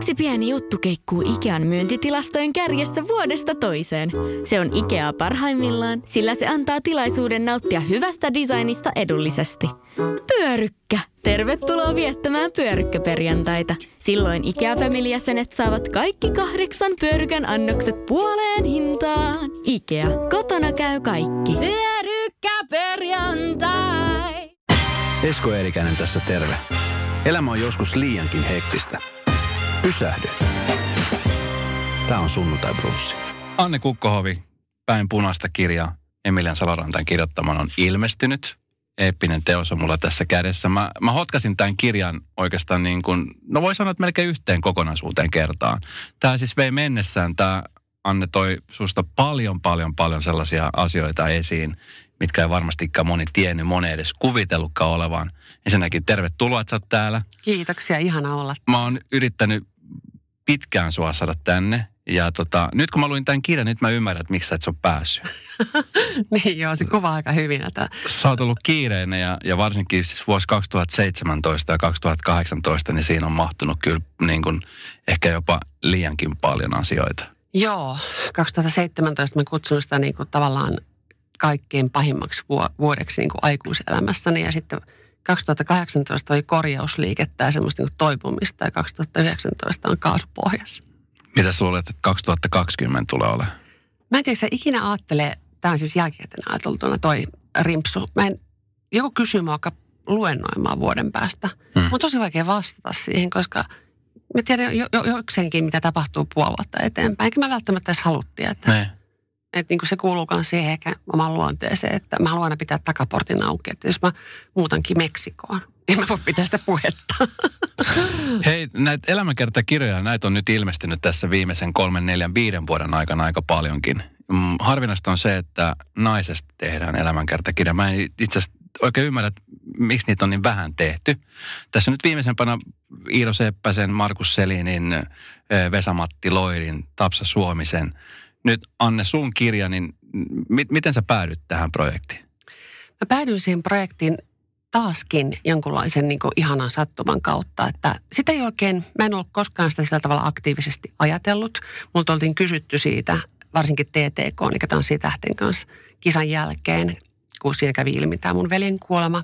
Yksi pieni juttu keikkuu Ikean myyntitilastojen kärjessä vuodesta toiseen. Se on Ikea parhaimmillaan, sillä se antaa tilaisuuden nauttia hyvästä designista edullisesti. Pyörykkä! Tervetuloa viettämään pyörykkäperjantaita. Silloin Ikea-familijäsenet saavat kaikki kahdeksan pyörykän annokset puoleen hintaan. Ikea, kotona käy kaikki. Pyörykkäperjantai! Esko Eerikäinen tässä terve. Elämä on joskus liiankin hektistä. Pysähdy. Tämä on sunnuntai brunssi. Anne Kukkohovi, päin punaista kirjaa, Emilian Salorantain kirjoittaman on ilmestynyt. Eeppinen teos on mulla tässä kädessä. Mä, mä hotkasin tämän kirjan oikeastaan niin kuin, no voi sanoa, että melkein yhteen kokonaisuuteen kertaan. Tämä siis vei mennessään, tämä Anne toi susta paljon, paljon, paljon sellaisia asioita esiin, mitkä ei varmastikaan moni tiennyt, moni edes kuvitellutkaan olevan. Ensinnäkin tervetuloa, että sä oot täällä. Kiitoksia, ihana olla. Mä oon yrittänyt pitkään sua saada tänne. Ja tota, nyt kun mä luin tämän kirjan, nyt mä ymmärrän, että miksi sä et ole päässyt. niin joo, se kuvaa aika hyvin. Että... Sä oot ollut kiireinen ja, ja varsinkin siis vuosi 2017 ja 2018, niin siinä on mahtunut kyllä niin kuin ehkä jopa liiankin paljon asioita. Joo, 2017 mä kutsun sitä niin kuin tavallaan kaikkein pahimmaksi vuodeksi niin kuin aikuiselämässäni ja sitten 2018 oli korjausliikettä ja semmoista niin toipumista ja 2019 on kaasupohjassa. Mitä sä luulet, että 2020 tulee olemaan? Mä en tiedä, sä ikinä ajattelee, tämä on siis jälkikäteen ajateltuna toi rimpsu. Mä en, joku kysyy mua luennoimaan vuoden päästä. Hmm. Mun on tosi vaikea vastata siihen, koska mä tiedän jo, jo, jokseenkin, mitä tapahtuu puoli vuotta eteenpäin. Eikä mä välttämättä edes haluttiin, että... Ne että niin se kuuluu myös siihen ehkä omaan luonteeseen, että mä haluan aina pitää takaportin auki. Että jos mä muutankin Meksikoon, niin mä voi pitää sitä puhetta. Hei, näitä elämänkertakirjoja, näitä on nyt ilmestynyt tässä viimeisen kolmen, neljän, viiden vuoden aikana aika paljonkin. Mm, harvinaista on se, että naisesta tehdään elämänkertakirja. Mä en itse asiassa oikein ymmärrä, miksi niitä on niin vähän tehty. Tässä nyt viimeisempänä Iiro Seppäsen, Markus Selinin, Vesamatti Loirin, Tapsa Suomisen – nyt Anne sun kirja, niin m- miten sä päädyt tähän projektiin? Mä päädyin siihen projektiin taaskin jonkunlaisen niin kuin ihanan sattuman kautta, että sitä ei oikein, mä en ollut koskaan sitä sillä tavalla aktiivisesti ajatellut. Multa oltiin kysytty siitä, varsinkin TTK, eli Tanssii tähten kanssa kisan jälkeen, kun siinä kävi ilmi tämä mun veljen kuolema.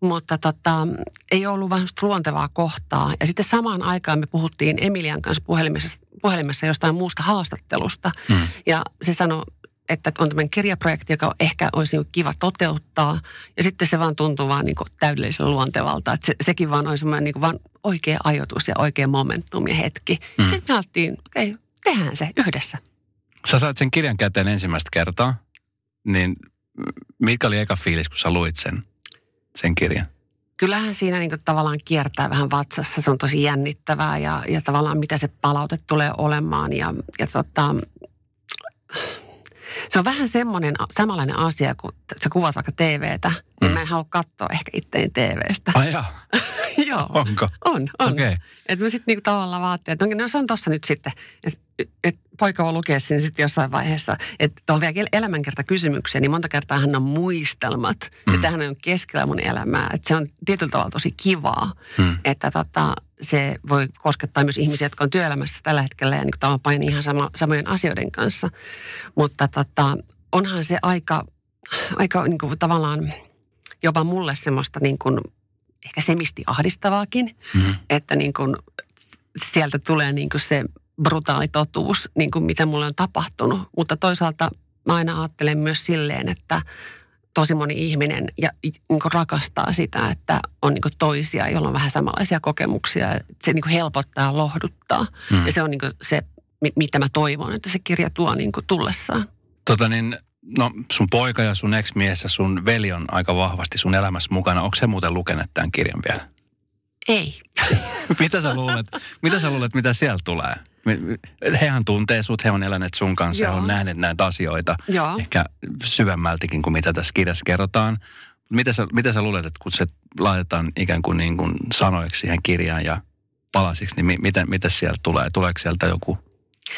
Mutta tota, ei ollut vähän luontevaa kohtaa. Ja sitten samaan aikaan me puhuttiin Emilian kanssa puhelimessa, puhelimessa jostain muusta haastattelusta. Mm. Ja se sanoi, että on tämmöinen kirjaprojekti, joka ehkä olisi kiva toteuttaa. Ja sitten se vaan tuntuu vaan niin täydellisen luontevalta. Että se, sekin vaan olisi semmoinen niin vaan oikea ajoitus ja oikea momentum ja hetki. Mm. Sitten me ajattelin, okei, okay, tehdään se yhdessä. Sä sait sen kirjan käteen ensimmäistä kertaa, niin mitkä oli eka fiilis, kun sä luit sen, sen kirjan? Kyllähän siinä niin tavallaan kiertää vähän vatsassa. Se on tosi jännittävää ja, ja tavallaan mitä se palaute tulee olemaan. Ja, ja tota, se on vähän semmoinen samanlainen asia, kun sä kuvat vaikka TVtä, niin mm. mä en halua katsoa ehkä itteeni TVstä. Ai Joo. Onko? On, on. Okay. Että mä sitten niinku tavallaan vaattelin, että no, se on tossa nyt sitten, että et poika voi lukea sen sitten jossain vaiheessa, että on vielä elämänkerta kysymyksiä, niin monta kertaa hän on muistelmat. Mm. Ja tähän on keskellä mun elämää. Että se on tietyllä tavalla tosi kivaa, mm. että tota, se voi koskettaa myös ihmisiä, jotka on työelämässä tällä hetkellä ja niin tavallaan painii ihan sama, samojen asioiden kanssa. Mutta tota, onhan se aika, aika niin kuin tavallaan jopa mulle semmoista niin kuin, ehkä semisti ahdistavaakin, mm. että niin kuin, sieltä tulee niin kuin se brutaali totuus, niin kuin mitä mulle on tapahtunut. Mutta toisaalta mä aina ajattelen myös silleen, että tosi moni ihminen ja, niin kuin rakastaa sitä, että on niin kuin toisia, joilla on vähän samanlaisia kokemuksia. Se niin kuin helpottaa ja lohduttaa. Mm. Ja se on niin kuin se, mitä mä toivon, että se kirja tuo niin kuin tullessaan. Tota niin, no sun poika ja sun ex-mies ja sun veli on aika vahvasti sun elämässä mukana. Onko se muuten lukenut tämän kirjan vielä? Ei. mitä sä luulet, mitä sä luulet, mitä siellä tulee? Hehän tuntee sut, he on eläneet sun kanssa, Joo. he on nähneet näitä asioita. Joo. Ehkä syvemmältikin kuin mitä tässä kirjassa kerrotaan. Mitä sä, mitä sä luulet, että kun se laitetaan ikään kuin, niin kuin sanoiksi siihen kirjaan ja palasiksi, niin mitä, mitä sieltä tulee? Tuleeko sieltä joku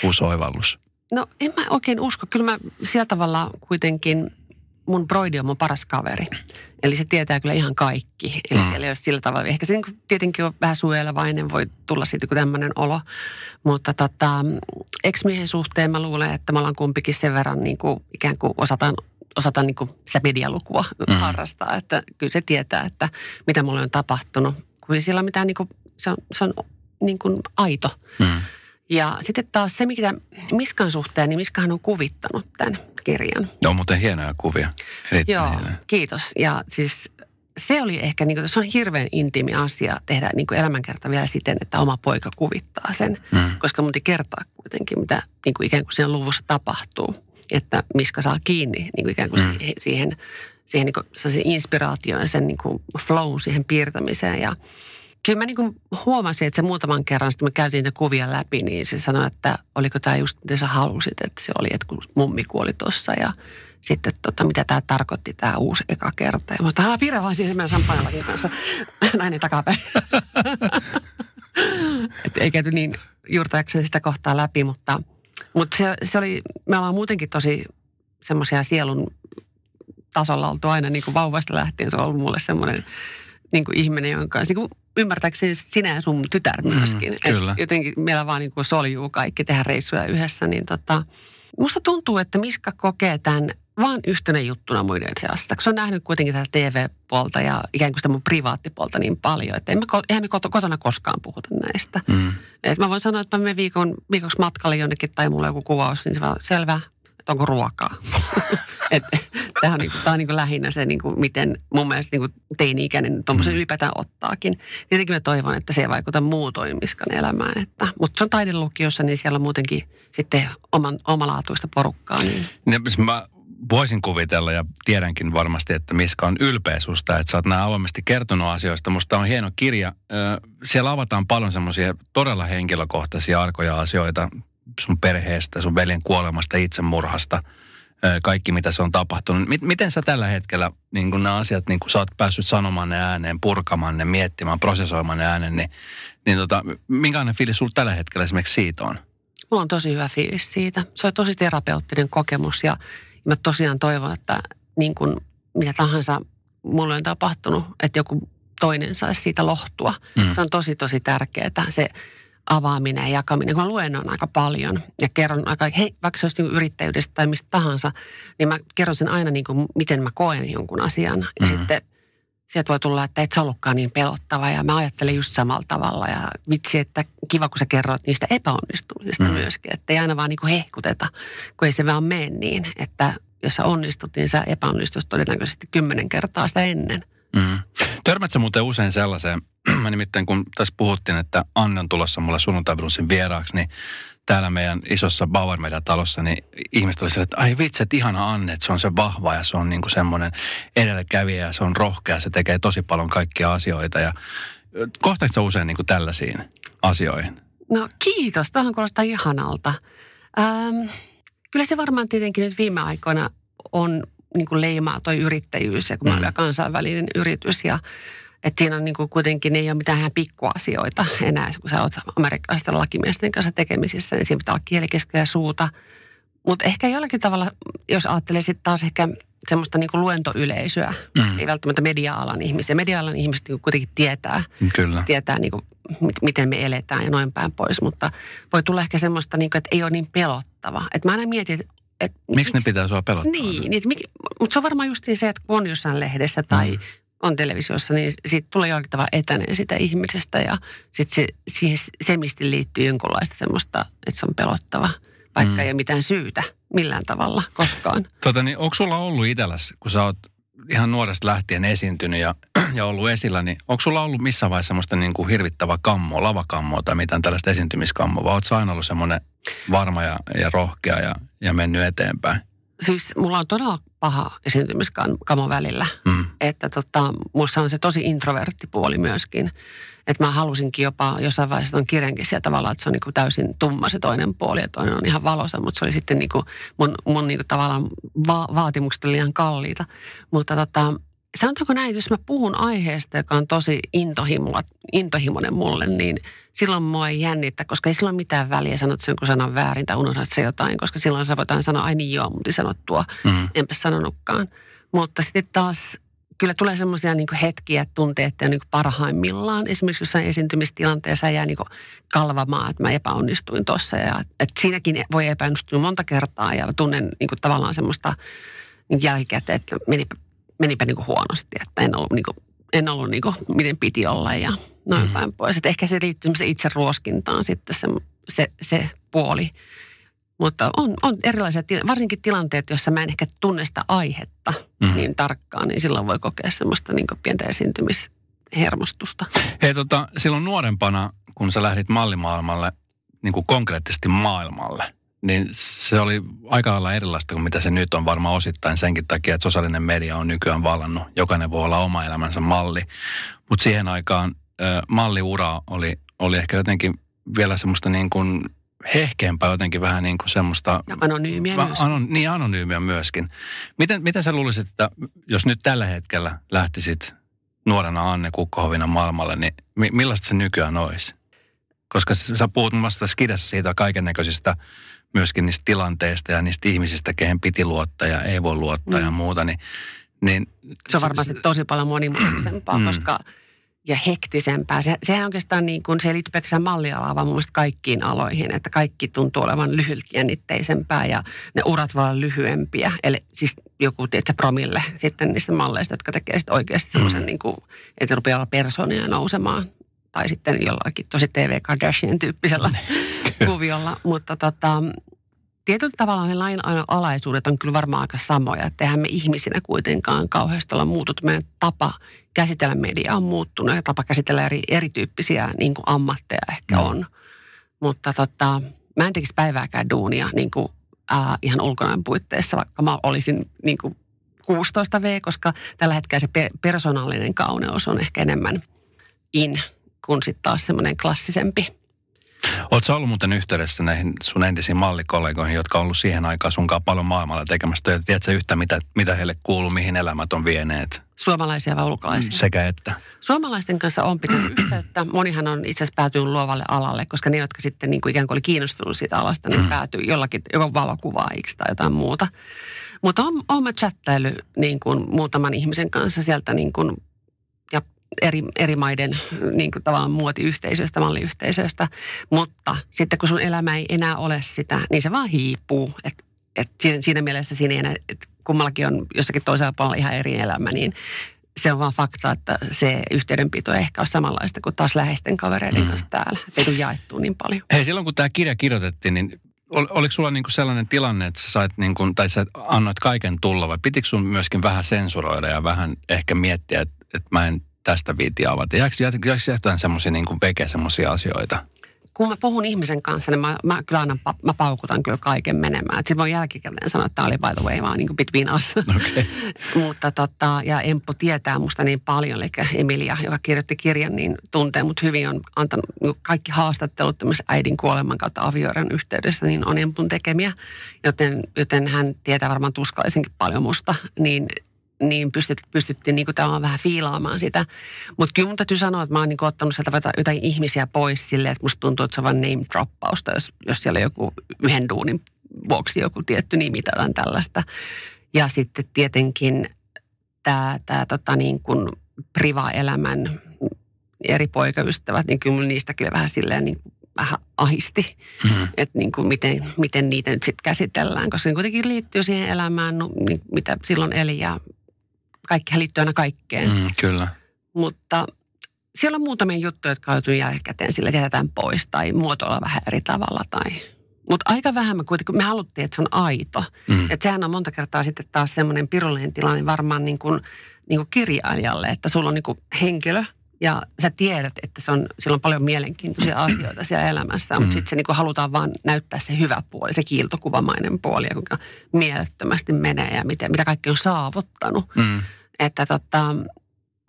uusi oivallus? No en mä oikein usko. Kyllä mä sillä tavalla kuitenkin mun broidi on mun paras kaveri. Eli se tietää kyllä ihan kaikki. Eli Mm. siellä ei ole sillä tavalla. Ehkä se niin kuin tietenkin on vähän suojelevainen, voi tulla siitä joku tämmöinen olo. Mutta tota, ex-miehen suhteen mä luulen, että me ollaan kumpikin sen verran niin kuin, ikään kuin osataan, osataan niin kuin sitä medialukua Mm. harrastaa. Että kyllä se tietää, että mitä mulle on tapahtunut. Kun ei sillä ole mitään, niin kuin, se on, se on niin kuin aito. Mm. Ja sitten taas se, mikä Miskan suhteen, niin Miskahan on kuvittanut tämän kirjan. Ne on muuten hienoja kuvia. Erittäin Joo, hienoja. kiitos. Ja siis se oli ehkä, niin kuin, se on hirveän intiimi asia tehdä niin kuin elämänkerta vielä siten, että oma poika kuvittaa sen. Mm. Koska mun kertoa kuitenkin, mitä niin kuin ikään kuin siinä luvussa tapahtuu. Että Miska saa kiinni niin kuin ikään kuin Mm. siihen, siihen, siihen niin kuin inspiraatioon ja sen niin kuin flow siihen piirtämiseen. Ja kyllä mä niin kuin huomasin, että se muutaman kerran, sitten me käytiin niitä kuvia läpi, niin se sanoi, että oliko tämä just mitä sä halusit, että se oli, että kun mummi kuoli tuossa ja sitten tota, mitä tämä tarkoitti, tämä uusi eka kerta. Ja mä sanoin, että piirrä vaan siihen meidän samppanjalakin kanssa nainen takapäin. Et ei käyty niin juurtaakseni sitä kohtaa läpi, mutta, mutta se, se oli, me ollaan muutenkin tosi semmoisia sielun tasolla oltu aina niin kuin vauvasta lähtien. Se on ollut mulle semmoinen niin kuin ihminen, jonka kanssa niin kuin ymmärtääkseni sinä ja sun tytär Mm, myöskin. Et kyllä. jotenkin meillä vaan niin kuin soljuu kaikki tehdä reissuja yhdessä, niin tota, musta tuntuu, että Miska kokee tämän vaan yhtenä juttuna muiden seassa. Kun se on nähnyt kuitenkin tätä TV-puolta ja ikään kuin sitä mun privaattipuolta niin paljon, että en mä, eihän me koto- kotona koskaan puhuta näistä. Mm. Et mä voin sanoa, että mä menen viikon, viikoksi matkalle jonnekin tai mulla on joku kuvaus, niin se vaan selvä, että onko ruokaa. Et, Tämä on, niin kuin, tämä on niin kuin lähinnä se, niin kuin, miten mun mielestä niin kuin teini-ikäinen tuommoisen Mm. ylipäätään ottaakin. Tietenkin mä toivon, että se ei vaikuta muutoin Miskan elämään. Että, mutta se on taidelukiossa, niin siellä on muutenkin sitten oman, omalaatuista porukkaa. Niin. Ja siis mä voisin kuvitella ja tiedänkin varmasti, että Miska on ylpeä susta, että sä oot näin avoimesti kertonut asioista. Musta on hieno kirja. Siellä avataan paljon semmoisia todella henkilökohtaisia arkoja asioita sun perheestä, sun veljen kuolemasta, itsemurhasta, kaikki mitä se on tapahtunut. Miten sä tällä hetkellä, niin kun nämä asiat, niin kun sä oot päässyt sanomaan ne ääneen, purkamaan ne, miettimään, prosessoimaan ne ääneen, niin, niin tota, minkälainen fiilis sulla tällä hetkellä esimerkiksi siitä on? Mulla on tosi hyvä fiilis siitä. Se on tosi terapeuttinen kokemus ja mä tosiaan toivon, että niin kuin mitä tahansa mulle on tapahtunut, että joku toinen saisi siitä lohtua. Mm. Se on tosi, tosi tärkeää, se avaaminen ja jakaminen. Kun mä luennoin aika paljon ja kerron aika, hei, vaikka se olisi niin yrittäjyydestä tai mistä tahansa, niin mä kerron sen aina niin kuin, miten mä koen jonkun asian. Ja Mhm. sitten sieltä voi tulla, että et sä ollutkaan niin pelottava ja mä ajattelen just samalla tavalla ja vitsi, että kiva kun sä kerroit niistä epäonnistumisista Mm. myöskin, että ei aina vaan niin kuin hehkuteta, kun ei se vaan mene niin, että jos sä onnistut, niin sä epäonnistuisi todennäköisesti kymmenen kertaa sitä ennen. Mm. Törmätkö muuten usein sellaiseen, mä nimittäin kun tässä puhuttiin, että Anne on tulossa mulle sunnuntaiblusin vieraaksi, niin täällä meidän isossa Bauer talossa, niin ihmiset oli että ai vitsi, että ihana Anne, että se on se vahva ja se on niin kuin semmoinen edelläkävijä ja se on rohkea, se tekee tosi paljon kaikkia asioita ja kohtaatko usein niin kuin tällaisiin asioihin? No kiitos, tämähän kuulostaa ihanalta. Ähm, kyllä se varmaan tietenkin nyt viime aikoina on niin kuin leimaa toi yrittäjyys ja kun mm. Mä kansainvälinen yritys ja että siinä on niin kuin kuitenkin, ei ole mitään pikkuasioita enää, kun sä oot amerikkalaisten lakimiesten kanssa tekemisissä, niin siinä pitää olla kieli keskellä suuta. Mutta ehkä jollakin tavalla, jos ajattelee sitten taas ehkä semmoista niin kuin luentoyleisöä, Mm. ei välttämättä media-alan ihmisiä. Media-alan ihmiset niin kuin kuitenkin tietää, Kyllä. tietää niin kuin, mit- miten me eletään ja noin päin pois, mutta voi tulla ehkä semmoista, niin kuin, että ei ole niin pelottava. Että mä aina mietin, että... että Miksi ne pitää sua pelottaa? Niin, niin mik, mutta se on varmaan just se, että kun on jossain lehdessä tai Mm. on televisiossa, niin siitä tulee jollakin tavalla etäinen sitä ihmisestä ja sitten se, siihen semisti liittyy jonkunlaista semmoista, että se on pelottava, vaikka Mm. ei ole mitään syytä millään tavalla koskaan. Tota, niin onko sulla ollut itselläsi, kun sä oot ihan nuoresta lähtien esiintynyt ja, ja ollut esillä, niin onko sulla ollut missään vaiheessa semmoista niin kuin hirvittävää kammoa, lavakammoa tai mitään tällaista esiintymiskammoa, vai oot sä aina ollut semmoinen varma ja, ja rohkea ja, ja mennyt eteenpäin? Siis mulla on todella paha esiintymiskamo välillä. Mm. että tota, musta on se tosi introverttipuoli myöskin. Että mä halusinkin jopa jossain vaiheessa ton kirjankin sieltä tavallaan, että se on niinku täysin tumma se toinen puoli ja toinen on ihan valoisa, mutta se oli sitten niinku mun, mun niinku tavallaan va- vaatimukset oli liian kalliita. Mutta tota, sanotaanko näin, jos mä puhun aiheesta, joka on tosi intohimo, intohimoinen mulle, niin silloin mua ei jännitä, koska ei sillä ole mitään väliä, sanot sen jonkun sanan väärin tai unohdat se jotain, koska silloin sä voit aina sanoa, ai niin joo, mutta sanot tuo Mm. enpä sanonutkaan. Mutta sitten taas kyllä tulee semmoisia niin hetkiä, että tuntee, että on niin parhaimmillaan. Esimerkiksi jossain esiintymistilanteessa jää niin kalvamaan, että mä epäonnistuin tuossa. Ja, että siinäkin voi epäonnistua monta kertaa ja tunnen niin kuin tavallaan semmoista niin jälkikäteen, että menipä, menipä niin huonosti. Että en ollut, niin kuin, en ollut niin kuin, miten piti olla ja noin mm. päin pois. Että ehkä se liittyy itse ruoskintaan sitten se, se, se puoli. Mutta on, on erilaisia, varsinkin tilanteet, joissa mä en ehkä tunne sitä aihetta mm. niin tarkkaan, niin silloin voi kokea semmoista niin pientä esiintymishermostusta. Hei tota, silloin nuorempana, kun sä lähdit mallimaailmalle, niin kuin konkreettisesti maailmalle, niin se oli aika lailla erilaista kuin mitä se nyt on varmaan osittain senkin takia, että sosiaalinen media on nykyään vallannut. Jokainen voi olla oma elämänsä malli. Mutta siihen aikaan äh, malliura oli, oli ehkä jotenkin vielä semmoista niin kuin hehkeämpää jotenkin vähän niin kuin semmoista... Ja anonyymiä va, myöskin. Anon, niin, anonyymiä myöskin. Miten, miten sä luulisit, että jos nyt tällä hetkellä lähtisit nuorena Anne Kukkohovina maailmalle, niin mi, millaista se nykyään olisi? Koska sä puhut muun muassa tässä kirjassa siitä kaiken näköisistä myöskin niistä tilanteista ja niistä ihmisistä, kehen piti luottaa ja ei voi luottaa mm. ja muuta, niin, niin... Se on varmasti tosi paljon monimutkaisempaa, mm. koska ja hektisempää. Se, sehän oikeastaan niin kuin, se ei liity pelkästään mallialaan, vaan mun mielestä kaikkiin aloihin, että kaikki tuntuu olevan lyhytjännitteisempää ja ne urat voi olla lyhyempiä. Eli siis joku, tiedätkö, promille sitten niistä malleista, jotka tekee sitten oikeasti semmoisen, mm. niin kuin, että rupeaa olla persoonia nousemaan. Tai sitten jollakin tosi TV Kardashian tyyppisellä kuviolla. Mutta tota, tietyllä tavalla ne lain alaisuudet on kyllä varmaan aika samoja. Että eihän me ihmisinä kuitenkaan kauheasti olla muutut. Meidän tapa käsitellä mediaa on muuttunut ja tapa käsitellä eri, erityyppisiä niin kuin ammatteja ehkä no. on. Mutta tota, mä en tekisi päivääkään duunia niin kuin, äh, ihan ulkonäön puitteissa, vaikka mä olisin niin kuin 16V, koska tällä hetkellä se pe- persoonallinen kauneus on ehkä enemmän in kuin sitten taas semmoinen klassisempi Oletko ollut muuten yhteydessä näihin sun entisiin mallikollegoihin, jotka on ollut siihen aikaan sunkaan paljon maailmalla tekemässä töitä? Tiedätkö yhtä, mitä, mitä heille kuuluu, mihin elämät on vieneet? Suomalaisia vai ulkolaisia? Sekä että. Suomalaisten kanssa on pitänyt yhteyttä. Monihan on itse asiassa päätynyt luovalle alalle, koska ne, jotka sitten niin kuin ikään kuin oli kiinnostunut siitä alasta, niin mm. päätyy jollakin joko valokuvaajiksi tai jotain muuta. Mutta on, on mä chattailu niin kuin muutaman ihmisen kanssa sieltä niin kuin eri, eri maiden niin kuin tavallaan muotiyhteisöistä, malliyhteisöistä. Mutta sitten kun sun elämä ei enää ole sitä, niin se vaan hiipuu. Et, et siinä, siinä mielessä siinä ei enää, et kummallakin on jossakin toisella puolella ihan eri elämä, niin se on vaan fakta, että se yhteydenpito ei ehkä ole samanlaista kuin taas läheisten kavereiden mm. kanssa täällä. Ei tule jaettua niin paljon. Hei, silloin kun tämä kirja kirjoitettiin, niin ol, oliko sulla niinku sellainen tilanne, että sä sait niinku, tai sä annoit kaiken tulla vai pitikö sun myöskin vähän sensuroida ja vähän ehkä miettiä, että, että mä en tästä viiti avata? Jääkö, jotain semmoisia niin kuin veke semmoisia asioita? kun mä puhun ihmisen kanssa, niin mä, mä kyllä aina mä paukutan kyllä kaiken menemään. Sitten voin jälkikäteen sanoa, että tämä oli by the way vaan niin kuin between us. Okay. Mutta tota, ja Emppu tietää musta niin paljon, eli Emilia, joka kirjoitti kirjan, niin tuntee mut hyvin, on antanut niin kaikki haastattelut äidin kuoleman kautta avioeron yhteydessä, niin on Empun tekemiä. Joten, joten hän tietää varmaan tuskallisinkin paljon musta, niin niin pystyt, pystyttiin niin kuin vähän fiilaamaan sitä. Mutta kyllä mun täytyy sanoa, että mä oon niin ottanut sieltä jotain ihmisiä pois silleen, että musta tuntuu, että se on vain name droppausta, jos, jos siellä on joku yhden duunin vuoksi joku tietty nimi tai tällaista. Ja sitten tietenkin tämä, tämä tota niin kuin priva-elämän eri poikaystävät, niin kyllä niistä kyllä vähän silleen niin kuin vähän ahisti, mm. että niin kuin miten, miten niitä nyt sitten käsitellään, koska se kuitenkin liittyy siihen elämään, no, niin mitä silloin eli ja kaikkihan liittyy aina kaikkeen. Mm, kyllä. Mutta siellä on muutamia juttuja, jotka joutuu jälkikäteen sille jätetään pois tai muotoilla vähän eri tavalla. Tai... Mutta aika vähän me kuitenkin, me haluttiin, että se on aito. Mm. Että sehän on monta kertaa sitten taas semmoinen pirullinen tilanne varmaan niin kuin, niin kuin kirjailijalle, että sulla on niin kuin henkilö ja sä tiedät, että se on, sillä on paljon mielenkiintoisia asioita siellä elämässä, mm. mutta sitten se niin kuin halutaan vaan näyttää se hyvä puoli, se kiiltokuvamainen puoli ja kuinka mielettömästi menee ja mitä, mitä kaikki on saavuttanut. Mm. Että tota,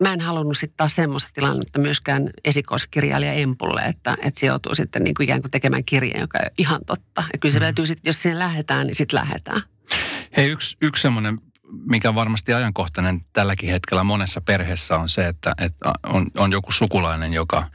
mä en halunnut sitten taas semmoista tilannetta myöskään esikoiskirjailija Empulle, että, että se joutuu sitten niin kuin ikään kuin tekemään kirjan, joka on ihan totta. Ja kyllä se mm. täytyy sitten, jos siihen lähdetään, niin sitten lähdetään. Hei, yksi, yksi semmoinen, mikä on varmasti ajankohtainen tälläkin hetkellä monessa perheessä on se, että, että on, on joku sukulainen, joka,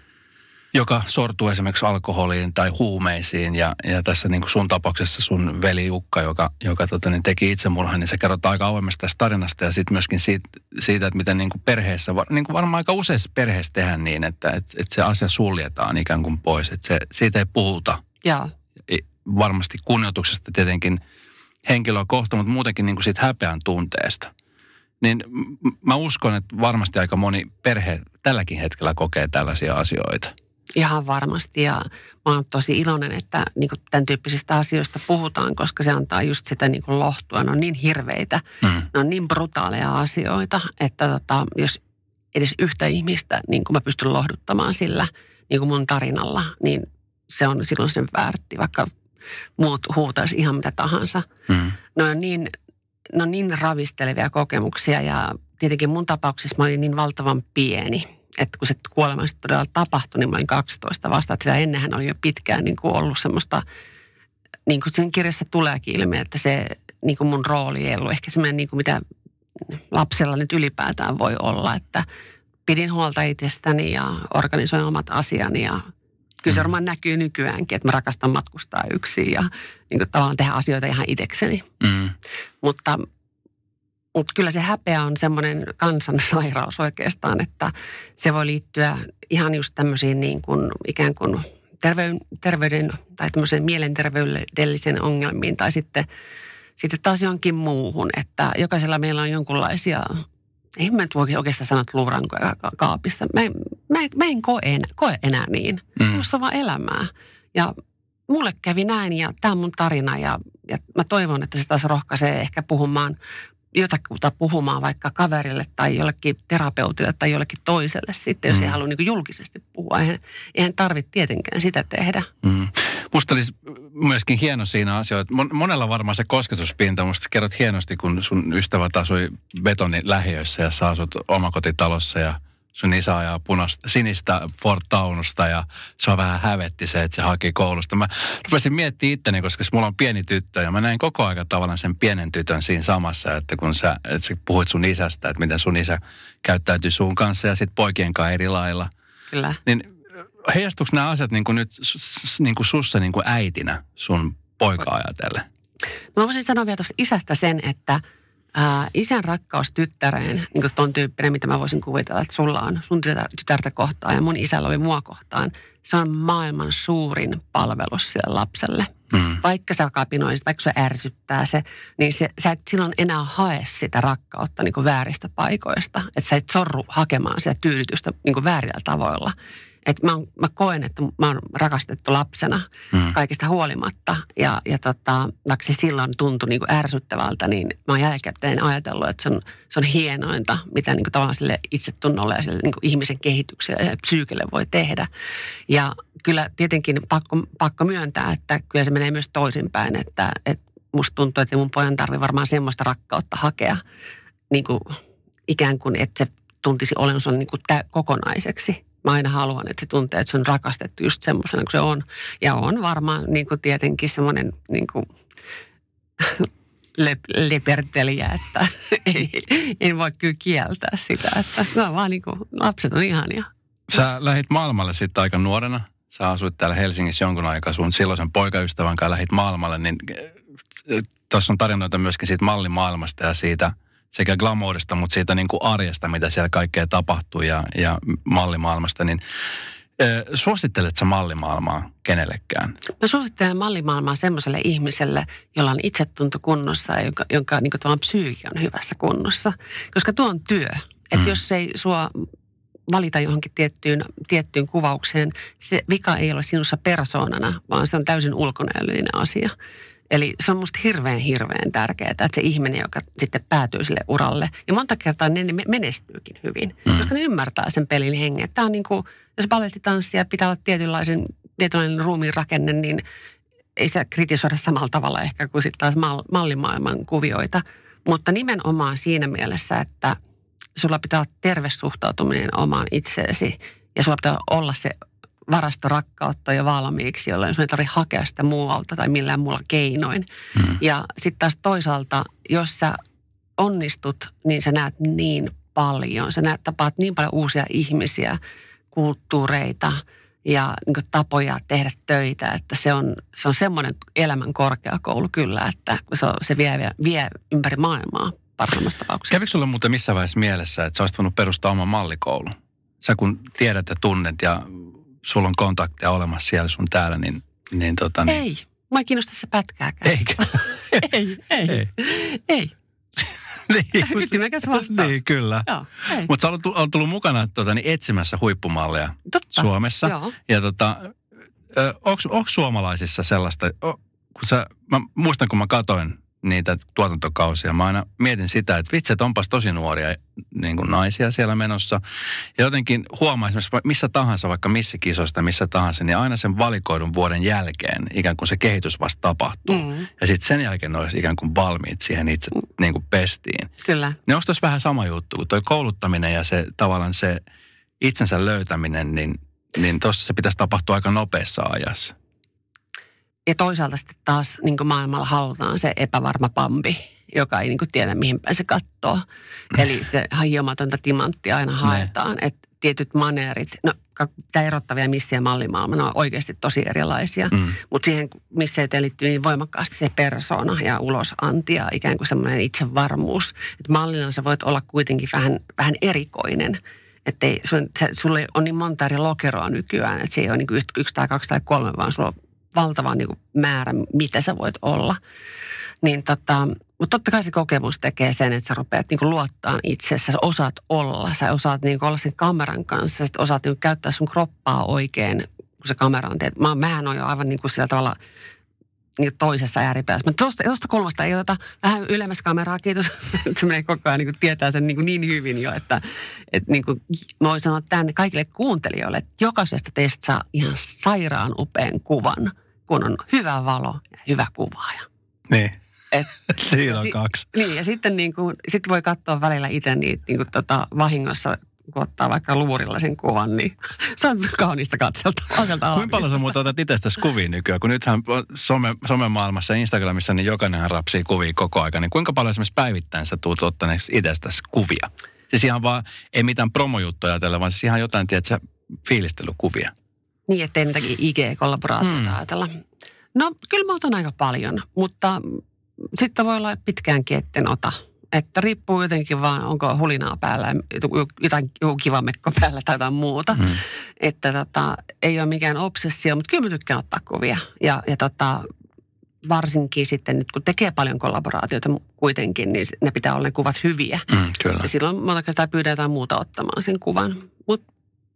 joka sortuu esimerkiksi alkoholiin tai huumeisiin. Ja, ja tässä niin kuin sun tapauksessa sun veli Jukka, joka, joka tota, niin teki itsemurhan, niin se kerrotaan aika avoimesti tästä tarinasta ja sitten myöskin siitä, siitä, että miten niin kuin perheessä, niin kuin varmaan aika useissa perheessä tehdään niin, että, että, että se asia suljetaan ikään kuin pois, että se, siitä ei puhuta. Joo. Varmasti kunnioituksesta tietenkin henkilöä kohta, mutta muutenkin niin kuin siitä häpeän tunteesta. Niin mä uskon, että varmasti aika moni perhe tälläkin hetkellä kokee tällaisia asioita. Ihan varmasti ja mä oon tosi iloinen, että niin kuin tämän tyyppisistä asioista puhutaan, koska se antaa just sitä niin kuin lohtua. Ne on niin hirveitä, mm. ne on niin brutaaleja asioita, että tota, jos edes yhtä ihmistä niin kuin mä pystyn lohduttamaan sillä niin kuin mun tarinalla, niin se on silloin sen väärti, vaikka muut huutaisi ihan mitä tahansa. Mm. Ne on niin, ne on niin ravistelevia kokemuksia ja tietenkin mun tapauksessa mä olin niin valtavan pieni, että kun se kuolema sitten todella tapahtui, niin mä olin 12 vasta. Että sitä ennenhän oli jo pitkään niin kuin ollut semmoista, niin kuin sen kirjassa tuleekin ilmi, että se niin kuin mun rooli ei ollut ehkä semmoinen, niin kuin mitä lapsella nyt ylipäätään voi olla, että pidin huolta itsestäni ja organisoin omat asiani ja kyllä se mm. varmaan näkyy nykyäänkin, että mä rakastan matkustaa yksin ja niin kuin tavallaan tehdä asioita ihan itsekseni. Mm. Mutta mutta kyllä se häpeä on semmoinen kansansairaus oikeastaan, että se voi liittyä ihan just tämmöisiin niin kuin ikään kuin terveyden, terveyden tai tämmöiseen mielenterveydellisen ongelmiin tai sitten, sitten taas jonkin muuhun, että jokaisella meillä on jonkunlaisia, ei mä nyt voi oikeastaan sanoa, luurankoja kaapissa. Mä, mä, mä en koe enää, koe enää niin. Mm. se on vaan elämää. Ja mulle kävi näin ja tämä on mun tarina ja, ja mä toivon, että se taas rohkaisee ehkä puhumaan jotakuta puhumaan vaikka kaverille tai jollekin terapeutille tai jollekin toiselle sitten, jos mm. ei halua niin julkisesti puhua. Eihän, eihän tarvitse tietenkään sitä tehdä. Mm. Musta olisi myöskin hieno siinä asioita. Monella varmaan se kosketuspinta. Musta kerrot hienosti, kun sun ystävät asui betonin lähiöissä ja sä asut omakotitalossa ja – sun isä ajaa punasta, sinistä Ford Taunusta ja se on vähän hävetti se, että se haki koulusta. Mä rupesin miettimään itteni, koska mulla on pieni tyttö ja mä näin koko ajan tavallaan sen pienen tytön siinä samassa, että kun sä, että sä puhuit sun isästä, että miten sun isä käyttäytyy sun kanssa ja sitten poikien kanssa eri lailla. Kyllä. Niin heijastuuko nämä asiat niin kuin nyt niin kuin sussa niin kuin äitinä sun poika ajatellen? No mä voisin sanoa vielä tuosta isästä sen, että – ää, isän rakkaus tyttäreen, niin kuin ton tyyppinen, mitä mä voisin kuvitella, että sulla on sun tytärtä kohtaan ja mun isällä oli mua kohtaan. Se on maailman suurin palvelus sille lapselle. Mm. Vaikka sä kapinoisit, vaikka se ärsyttää se, niin se, sä et silloin enää hae sitä rakkautta niin kuin vääristä paikoista. Että sä et sorru hakemaan sitä tyydytystä niin kuin väärillä tavoilla. Että mä, mä koen, että mä oon rakastettu lapsena mm. kaikista huolimatta. Ja, ja tota, vaikka se silloin tuntui niin kuin ärsyttävältä, niin mä oon jälkikäteen ajatellut, että se on, se on hienointa, mitä niin kuin tavallaan sille itsetunnolle ja sille niin kuin ihmisen kehitykselle ja psyykelle voi tehdä. Ja kyllä tietenkin pakko, pakko myöntää, että kyllä se menee myös toisinpäin, että, että musta tuntuu, että mun pojan tarvii varmaan semmoista rakkautta hakea niin kuin ikään kuin, että se tuntisi olensa niin kuin tä- kokonaiseksi Mä aina haluan, että se tuntee, että se on rakastettu just semmoisena kuin se on. Ja on varmaan niin kuin tietenkin semmoinen niin kuin, lepertelijä, että ei, en voi kyllä kieltää sitä, että no vaan niin kuin, lapset on ihania. Sä lähit maailmalle sitten aika nuorena. Sä asuit täällä Helsingissä jonkun aikaa sun silloisen poikaystävän kanssa lähit maailmalle, niin eh, tuossa on tarinoita myöskin siitä mallimaailmasta ja siitä – sekä glamourista, mutta siitä niin kuin arjesta, mitä siellä kaikkea tapahtuu ja, ja mallimaailmasta, niin Suosittelet sä mallimaailmaa kenellekään? Mä suosittelen mallimaailmaa semmoiselle ihmiselle, jolla on itsetunto kunnossa ja jonka, jonka niin kuin, psyyki on hyvässä kunnossa. Koska tuo on työ. Että mm. jos ei sua valita johonkin tiettyyn, tiettyyn kuvaukseen, se vika ei ole sinussa persoonana, vaan se on täysin ulkonäöllinen asia. Eli se on musta hirveän, hirveän tärkeää, että se ihminen, joka sitten päätyy sille uralle, ja monta kertaa ne menestyykin hyvin, mm. koska ne ymmärtää sen pelin hengen. Tämä on niin kuin, jos ballettitanssia pitää olla tietynlaisen, tietynlainen ruumiin rakenne, niin ei se kritisoida samalla tavalla ehkä kuin sitten taas mallimaailman kuvioita. Mutta nimenomaan siinä mielessä, että sulla pitää olla terve suhtautuminen omaan itseesi ja sulla pitää olla se varasta rakkautta jo valmiiksi, jolloin sun ei tarvitse hakea sitä muualta tai millään muulla keinoin. Mm. Ja sitten taas toisaalta, jos sä onnistut, niin sä näet niin paljon. Sä näet, tapaat niin paljon uusia ihmisiä, kulttuureita ja niin tapoja tehdä töitä, että se on, se on semmoinen elämän korkeakoulu kyllä, että se, on, se vie, vie, vie ympäri maailmaa parhaimmassa tapauksessa. Kävikö sulle muuten missä vaiheessa mielessä, että sä olisit voinut perustaa oman mallikoulun? Sä kun tiedät ja tunnet ja sulla on kontakteja olemassa siellä sun täällä, niin, niin tota niin. Ei, mä ei kiinnosta se pätkääkään. Eikä? ei, ei, ei. ei. niin, Ytimekäs vastaus. Niin, kyllä. Mutta sä olet tullut, tullut mukana tota, niin etsimässä huippumalleja Totta. Suomessa. Joo. Ja tota, onko suomalaisissa sellaista, o, kun sä, mä muistan kun mä katoin niitä tuotantokausia, mä aina mietin sitä, että vitsi, että onpas tosi nuoria niin kuin naisia siellä menossa. Ja jotenkin huomaa esimerkiksi missä tahansa, vaikka missä kisosta, missä tahansa, niin aina sen valikoidun vuoden jälkeen ikään kuin se kehitys vasta tapahtuu. Mm, Ja sitten sen jälkeen ne olisi ikään kuin valmiit siihen itse niin kuin pestiin. kyllä. Ne onko vähän sama juttu, kun toi kouluttaminen ja se tavallaan se itsensä löytäminen, niin, niin tuossa se pitäisi tapahtua aika nopeassa ajassa. Ja toisaalta sitten taas niin maailmalla halutaan se epävarma pampi, joka ei niin tiedä mihin päin se katsoo. Eli se hiomatonta timanttia aina haetaan. Että tietyt maneerit, no tämä erottavia missiä mallimaailma, ne on oikeasti tosi erilaisia. Mm. Mutta siihen misseyteen liittyy niin voimakkaasti se persona ja ulosanti ja ikään kuin semmoinen itsevarmuus. Että mallina sä voit olla kuitenkin vähän, vähän erikoinen. Että sulla on niin monta eri lokeroa nykyään, että se ei ole niin yksi tai kaksi tai kolme, vaan sulla on valtava niin kuin määrä, mitä sä voit olla. Niin tota, mutta totta kai se kokemus tekee sen, että sä rupeat niin luottaa itseessä, sä osaat olla, sä osaat niin olla sen kameran kanssa, sä osaat niin käyttää sun kroppaa oikein, kun se kamera on teet. Mä, mähän on jo aivan niin kuin sillä tavalla niin toisessa ääripäässä. Mutta tuosta, tuosta kulmasta ei ota vähän ylemmäs kameraa, kiitos. menee koko ajan niin kuin tietää sen niin, kuin niin hyvin jo, että, että niin kuin, mä voin sanoa tänne kaikille kuuntelijoille, että jokaisesta teistä saa ihan sairaan upean kuvan, kun on hyvä valo ja hyvä kuvaaja. Niin. Et, Siinä on si- kaksi. Niin, ja sitten niin kuin, sit voi katsoa välillä itse niitä niin kuin, tota, vahingossa, kun ottaa vaikka luurilla sen kuvan, niin se on kaunista katselta. Kuinka paljon sä muuta otat itsestäsi kuvia nykyään? Kun nythän some, somemaailmassa ja Instagramissa, niin jokainenhan rapsii kuvia koko ajan. Niin kuinka paljon esimerkiksi päivittäin sä tuut ottaneeksi itsestäsi kuvia? Siis ihan vaan, ei mitään promojuttuja ajatella, vaan siis ihan jotain, tiedätkö, fiilistelykuvia. Niin, ettei niitä IG-kollaboraatioita Hmm. hmm. ajatella. No, kyllä mä otan aika paljon, mutta sitten voi olla pitkäänkin, etten ota. Että riippuu jotenkin vaan, onko hulinaa päällä, jotain joku kiva mekko päällä tai jotain muuta. Hmm. Että tota, ei ole mikään obsessio, mutta kyllä mä tykkään ottaa kuvia. Ja, ja tota, varsinkin sitten nyt, kun tekee paljon kollaboraatioita kuitenkin, niin ne pitää olla ne kuvat hyviä. Mm, kyllä. Ja silloin monta kertaa pyydän jotain muuta ottamaan sen kuvan. Mutta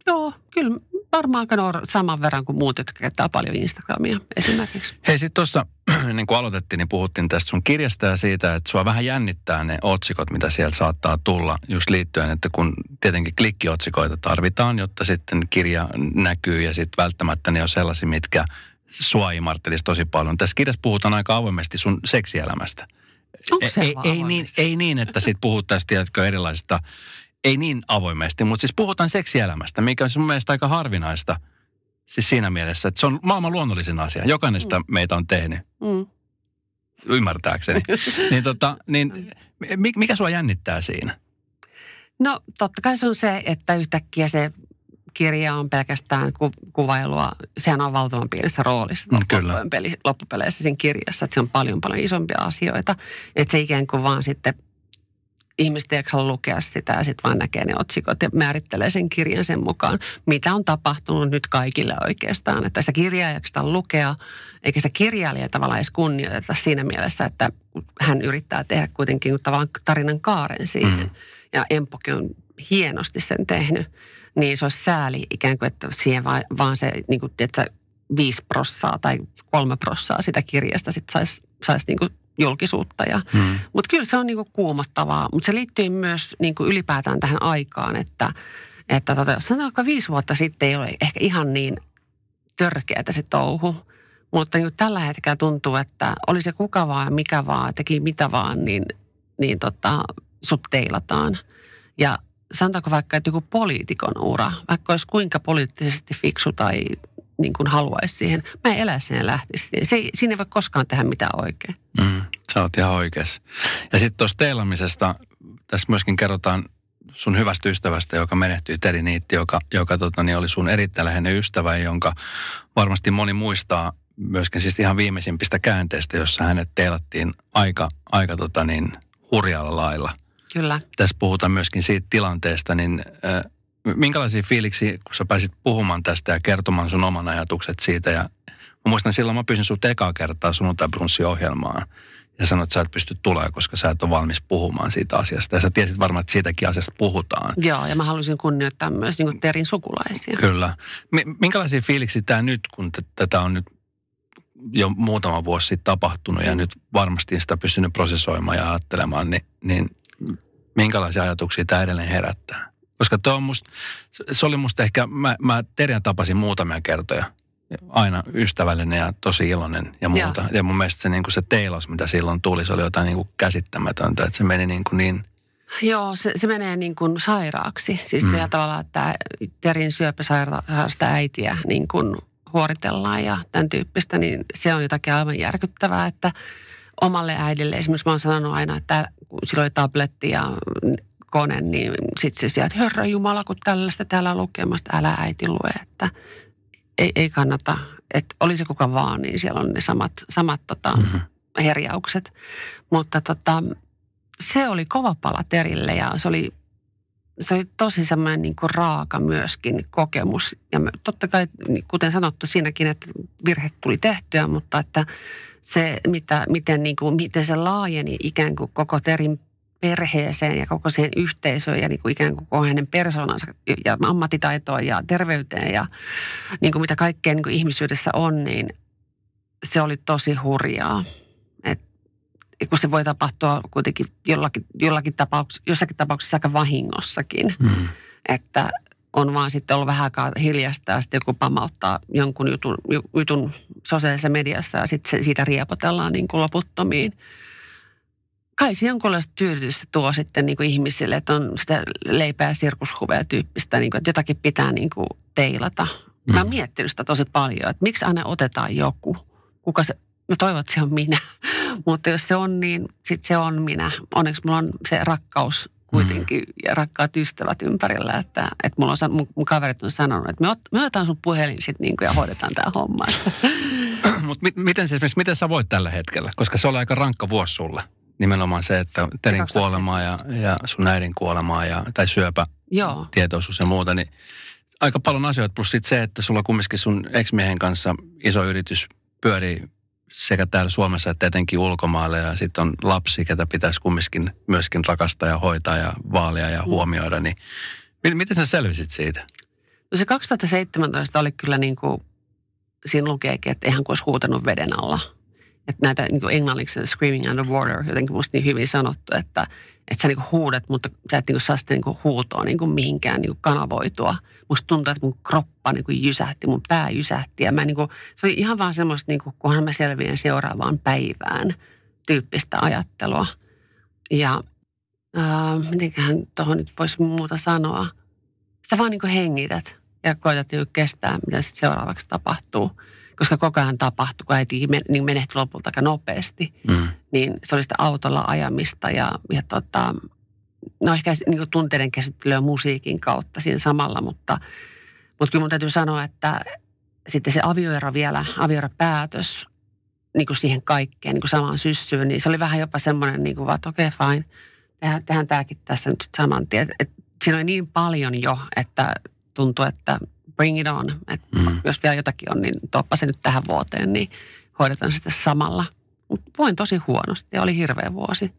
joo, kyllä varmaan nuor- saman verran kuin muut, jotka käyttää paljon Instagramia esimerkiksi. Hei, sitten tuossa, niin kuin aloitettiin, niin puhuttiin tästä sun kirjasta ja siitä, että sua vähän jännittää ne otsikot, mitä sieltä saattaa tulla just liittyen, että kun tietenkin klikkiotsikoita tarvitaan, jotta sitten kirja näkyy ja sitten välttämättä ne on sellaisia, mitkä sua imarttelisi tosi paljon. Tässä kirjassa puhutaan aika avoimesti sun seksielämästä. Onko ei, ei, niin, ei niin, että sitten puhuttaisiin, tiedätkö, erilaisista, ei niin avoimesti, mutta siis puhutaan seksielämästä, mikä on mun mielestä aika harvinaista. Siis siinä mielessä, että se on maailman luonnollisin asia. Jokainen sitä meitä on tehnyt, Mm. ymmärtääkseni. niin tota, niin mi- mikä sua jännittää siinä? No totta kai se on se, että yhtäkkiä se kirja on pelkästään ku, kuvailua. Sehän on valtavan pienessä roolissa Mm, kyllä. peli, loppupeleissä siinä kirjassa. Että se on paljon paljon isompia asioita. Että se ikään kuin vaan sitten ihmiset eivät halua lukea sitä ja sitten vaan näkee ne otsikot ja määrittelee sen kirjan sen mukaan, mitä on tapahtunut nyt kaikille oikeastaan. Että sitä kirjaa ei lukea, eikä sitä kirjailijaa tavallaan edes kunnioiteta siinä mielessä, että hän yrittää tehdä kuitenkin tavallaan tarinan kaaren siihen. Mm. Ja Empokin on hienosti sen tehnyt. Niin se olisi sääli ikään kuin, että siihen vaan, vaan se niin kuin, tiedätkö, viisi prossaa tai kolme prossaa sitä kirjasta sitten saisi sais niin kuin julkisuutta. Ja, Hmm. mutta kyllä se on niinku kuumottavaa, mutta se liittyy myös niinku ylipäätään tähän aikaan, että, että tota, jos sanotaan viisi vuotta sitten ei ole ehkä ihan niin törkeätä se touhu. Mutta niin tällä hetkellä tuntuu, että oli se kuka vaan, mikä vaan, teki mitä vaan, niin, niin tota, sut teilataan. Ja sanotaanko vaikka, että joku poliitikon ura, vaikka olisi kuinka poliittisesti fiksu tai niin kuin haluaisi siihen, mä en elä sinne lähtisi. Se ei, siinä ei voi koskaan tehdä mitään oikein. Mm, sä oot ihan oikeassa. Ja sitten tuosta teilamisesta, tässä myöskin kerrotaan sun hyvästä ystävästä, joka menehtyi, Teri Niitti, joka, joka tota, niin oli sun erittäin läheinen ystävä, jonka varmasti moni muistaa myöskin siis ihan viimeisimpistä käänteistä, jossa hänet teilattiin aika, aika tota niin, hurjalla lailla. Kyllä. Tässä puhutaan myöskin siitä tilanteesta, niin äh, minkälaisia fiiliksi, kun sä pääsit puhumaan tästä ja kertomaan sun oman ajatukset siitä. Ja mä muistan silloin, mä pyysin sut ekaa kertaa sunnuntai ohjelmaan ja sanoit, että sä et pysty tulemaan, koska sä et ole valmis puhumaan siitä asiasta. Ja sä tiesit varmaan, että siitäkin asiasta puhutaan. Joo, ja mä halusin kunnioittaa myös niin Terin sukulaisia. Kyllä. Minkälaisia fiiliksi tämä nyt, kun t- tätä on nyt jo muutama vuosi sitten tapahtunut ja nyt varmasti sitä pystynyt prosessoimaan ja ajattelemaan, niin, niin minkälaisia ajatuksia tämä edelleen herättää? Koska tuo on musta, se oli musta ehkä, mä, mä Terjan tapasin muutamia kertoja. Aina ystävällinen ja tosi iloinen ja muuta. Ja, ja mun mielestä se, niin kuin se teilaus, mitä silloin tuli, se oli jotain niin kuin käsittämätöntä. Että se meni niin, kuin niin Joo, se, se menee niin kuin sairaaksi. Siis mm. tavallaan, että Terin syöpäsairaasta äitiä niin kuin huoritellaan ja tämän tyyppistä, niin se on jotakin aivan järkyttävää, että omalle äidille, esimerkiksi mä oon sanonut aina, että sillä oli tabletti ja kone, niin sitten se sieltä, Herra Jumala, kun tällaista täällä lukemasta, älä äiti lue, että ei, ei kannata, että oli se kuka vaan, niin siellä on ne samat, samat tota, mm-hmm. herjaukset. Mutta tota, se oli kova pala Terille ja se oli, se oli tosi semmoinen niin kuin raaka myöskin kokemus. Ja totta kai, niin kuten sanottu siinäkin, että virhe tuli tehtyä, mutta että se, mitä, miten, niin kuin, miten se laajeni ikään kuin koko Terin perheeseen ja koko siihen yhteisöön ja niin kuin ikään kuin koko hänen persoonansa ja ammattitaitoon ja terveyteen ja niin kuin mitä kaikkea niin kuin ihmisyydessä on, niin se oli tosi hurjaa. Et, kun se voi tapahtua kuitenkin jollakin, jollakin tapauks, jossakin tapauksessa aika vahingossakin. Mm. Että on vaan sitten ollut vähän aikaa hiljasta ja sitten joku pamauttaa jonkun jutun, jutun sosiaalisessa mediassa ja sitten siitä riepotellaan niin kuin loputtomiin kai se jonkunlaista tyydytystä tuo sitten niin kuin ihmisille, että on sitä leipää sirkushuveja tyyppistä, niin kuin, että jotakin pitää niin kuin teilata. Mm. Mä oon miettinyt sitä tosi paljon, että miksi aina otetaan joku, kuka se, mä toivon, että se on minä. Mutta jos se on, niin sitten se on minä. Onneksi mulla on se rakkaus kuitenkin mm. ja rakkaat ystävät ympärillä, että, että mulla on, mun, mun kaverit on sanonut, että me, ot, me otetaan sun puhelin sitten niin ja hoidetaan tämä homma. Mutta mi, miten, se, miten sä voit tällä hetkellä? Koska se oli aika rankka vuosi sulle nimenomaan se, että Terin kuolemaa ja, ja sun äidin kuolemaa ja, tai syöpä, Joo. tietoisuus ja muuta, niin aika paljon asioita. Plus sitten se, että sulla kumminkin sun ex-miehen kanssa iso yritys pyörii sekä täällä Suomessa että etenkin ulkomailla ja sitten on lapsi, ketä pitäisi kumminkin myöskin rakastaa ja hoitaa ja vaalia ja mm. huomioida, niin miten sä selvisit siitä? No se 2017 oli kyllä niin kuin, siinä lukeekin, että eihän kuin olisi huutanut veden alla – että näitä niin kuin englanniksi screaming underwater, jotenkin musta niin hyvin sanottu, että, että sä niin kuin huudat, mutta sä et niin kuin saa sitä niin kuin huutoa niin kuin mihinkään niin kuin kanavoitua. Musta tuntuu, että mun kroppa niin kuin jysähti, mun pää jysähti ja mä niin kuin, se oli ihan vaan semmoista, niin kuin, kunhan mä selviän seuraavaan päivään tyyppistä ajattelua. Ja äh, mitenköhän tuohon nyt voisi muuta sanoa. Sä vaan niin kuin hengität ja koetat niin kestää, mitä sitten seuraavaksi tapahtuu koska koko ajan tapahtui, kun äiti niin menehtyi lopulta aika nopeasti, mm. niin se oli sitä autolla ajamista ja, ja tota, no ehkä niin kuin tunteiden käsittelyä musiikin kautta siinä samalla, mutta, mutta kyllä mun täytyy sanoa, että sitten se avioero vielä, avioeropäätös niin kuin siihen kaikkeen, niin kuin samaan syssyyn, niin se oli vähän jopa semmoinen, niin kuin vaan, että okei, okay, fine, tehdään, tehdään tämäkin tässä nyt saman tien. Et, et, siinä oli niin paljon jo, että tuntui, että bring it on. Et mm. Jos vielä jotakin on, niin toppa se nyt tähän vuoteen, niin hoidetaan sitä samalla. Mutta voin tosi huonosti ja oli hirveä vuosi.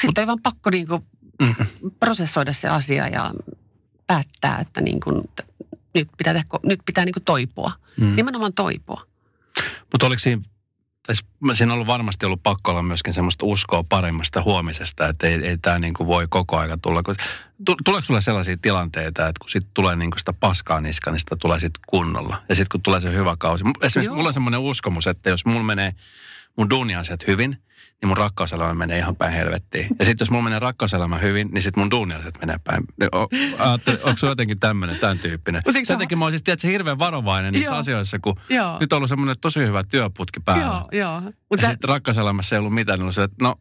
Sitten ei vaan pakko niinku mm. prosessoida se asia ja päättää, että niinku, nyt pitää, tehdä, nyt pitää niinku toipua. Mm. Nimenomaan toipua. Mutta oliko siinä siinä on ollut varmasti ollut pakko olla myöskin semmoista uskoa paremmasta huomisesta, että ei, ei tämä niin voi koko aika tulla. Tuleeko sulle sellaisia tilanteita, että kun sitten tulee niin sitä paskaa niska, niin sitä tulee sitten kunnolla. Ja sitten kun tulee se hyvä kausi. Esimerkiksi Joo. mulla on semmoinen uskomus, että jos mulla menee mun duuniasiat hyvin – niin mun rakkauselämä menee ihan päin helvettiin. Ja sitten jos mulla menee rakkauselämä hyvin, niin sitten mun duunialaiset menee päin. Onko se jotenkin tämmöinen, tämän tyyppinen? Sen takia mä olisin tietysti hirveän varovainen niissä joo. asioissa, kun joo. nyt on ollut semmoinen tosi hyvä työputki päällä. Joo, joo. Mutta... Ja sitten rakkauselämässä ei ollut mitään, niin se, että no,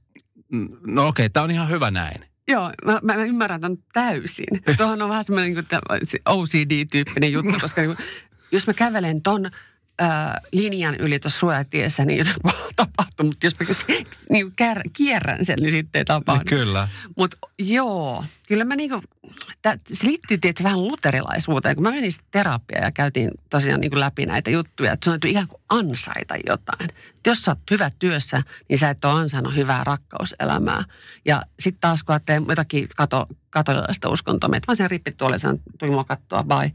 no okei, okay, tämä on ihan hyvä näin. Joo, mä, mä, mä ymmärrän tämän täysin. Tuohon on vähän semmoinen niin OCD-tyyppinen juttu, koska niin, jos mä kävelen ton ää, linjan yli tuossa suojatiessä, niin jotain tapahtuu. Mutta jos mä niin kär, kierrän sen, niin sitten ei tapahdu. Kyllä. Mutta joo, kyllä mä niinku, tää, se liittyy tietysti vähän luterilaisuuteen. Kun mä menin sitten terapiaan ja käytiin tosiaan niinku läpi näitä juttuja, että sun täytyy ikään kuin ansaita jotain. Et jos sä oot hyvä työssä, niin sä et ole ansainnut hyvää rakkauselämää. Ja sitten taas kun ajattelee jotakin kato, katolilaista uskontoa, meitä vaan sen rippituolle, sen tuli mua kattoa, bye.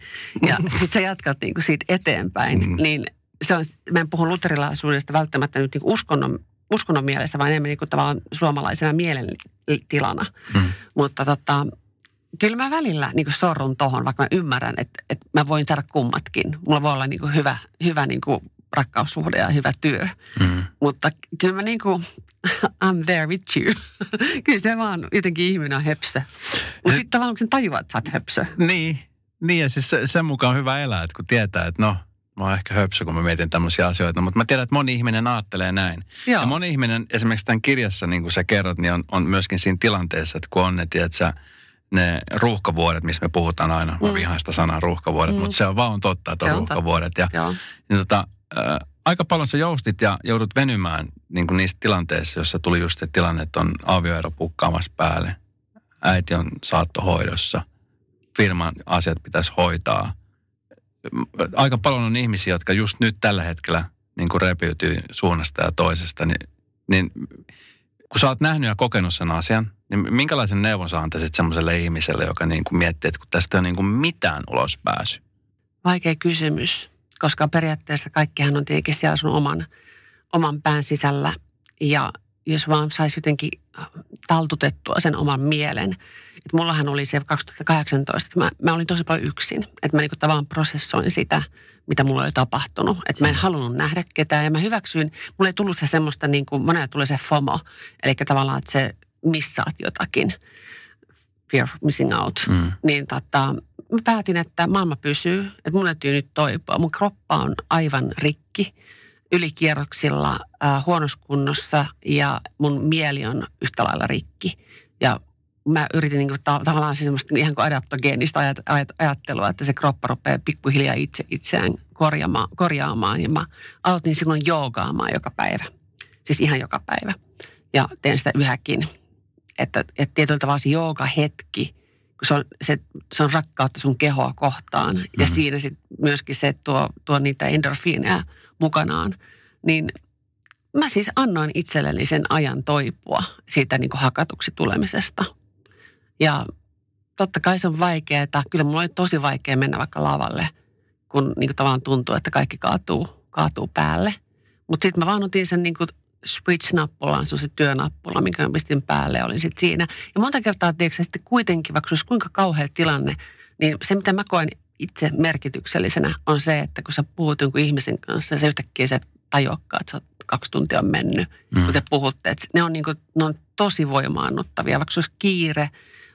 Ja sitten sä jatkat niinku siitä eteenpäin, mm. niin se on, mä en puhu luterilaisuudesta välttämättä nyt niinku uskonnon, uskonnon mielessä, vaan enemmän niinku tavallaan suomalaisena mielentilana. Mm. Mutta tota, kyllä mä välillä niin sorrun tohon, vaikka mä ymmärrän, että, että mä voin saada kummatkin. Mulla voi olla niin hyvä, hyvä niin rakkaussuhde ja hyvä työ. Mm. Mutta kyllä mä niin kuin, I'm there with you. kyllä se vaan jotenkin ihminen on höpsö. Mutta sitten tavallaan kun sen tajuat, että sä oot höpsö. Niin, niin ja siis sen mukaan on hyvä elää, että kun tietää, että no, mä oon ehkä höpsö, kun mä mietin tämmöisiä asioita, mutta mä tiedän, että moni ihminen ajattelee näin. Joo. Ja moni ihminen, esimerkiksi tämän kirjassa, niin kuin sä kerrot, niin on, on myöskin siinä tilanteessa, että kun on ne, tiedät sä, ne ruuhkavuodet, missä me puhutaan aina, mm. mä vihaan sitä sanaa ruuhkavuodet, mm. mutta se on vaan totta, että on, on ruuhkavuodet. Ja, niin tota, ä, aika paljon sä joustit ja joudut venymään niin kuin niissä tilanteissa, jossa tuli just se tilanne, että on avioero pukkaamassa päälle. Äiti on saattohoidossa. Firman asiat pitäisi hoitaa. Aika paljon on ihmisiä, jotka just nyt tällä hetkellä niin kuin repiytyy suunnasta ja toisesta. Niin, niin kun sä oot nähnyt ja kokenut sen asian, niin minkälaisen neuvon sä antaisit semmoiselle ihmiselle, joka niin kuin miettii, että kun tästä ei ole niin kuin mitään ulospääsy? Vaikea kysymys koska periaatteessa kaikkihan on tietenkin siellä sun oman, oman pään sisällä. Ja jos vaan saisi jotenkin taltutettua sen oman mielen. Että mullahan oli se 2018, että mä, mä olin tosi paljon yksin. Että mä niinku tavallaan prosessoin sitä, mitä mulla oli tapahtunut. Että mä en halunnut nähdä ketään ja mä hyväksyin. Mulla ei tullut se semmoista, niin kuin, monella tulee se FOMO. Eli tavallaan, että se missaat jotakin. Fear of missing out. Mm. Niin tota, mä päätin, että maailma pysyy, että mun täytyy nyt toipua. Mun kroppa on aivan rikki, ylikierroksilla, äh, huonossa kunnossa ja mun mieli on yhtä lailla rikki. Ja mä yritin niin kuin, ta- tavallaan semmoista ihan kuin adaptogeenista ajat- ajat- ajattelua, että se kroppa rupeaa pikkuhiljaa itse itseään korjaamaan, korjaamaan. Ja mä aloitin silloin joogaamaan joka päivä. Siis ihan joka päivä. Ja teen sitä yhäkin. Että, että tietyllä tavalla se jooga-hetki – se on, se, se on rakkautta sun kehoa kohtaan. Mm-hmm. Ja siinä sitten myöskin se, tuo, tuo niitä endorfiineja mukanaan. Niin mä siis annoin itselleni sen ajan toipua siitä niin kuin hakatuksi tulemisesta. Ja totta kai se on vaikeaa. Kyllä mulla oli tosi vaikea mennä vaikka lavalle, kun niin kuin tavallaan tuntuu, että kaikki kaatuu, kaatuu päälle. Mutta sitten mä vaan otin sen niin kuin switch-nappula on se työnappula, minkä mä pistin päälle olin sitten siinä. Ja monta kertaa, tiedätkö, sitten kuitenkin, vaikka se olisi kuinka kauhea tilanne, niin se, mitä mä koen itse merkityksellisenä, on se, että kun sä puhut jonkun ihmisen kanssa ja se yhtäkkiä se tajuakkaa, että sä oot kaksi tuntia on mennyt, mm. kun te puhutte. Että ne, on niin kuin, ne on tosi voimaannuttavia. Vaikka se olisi kiire,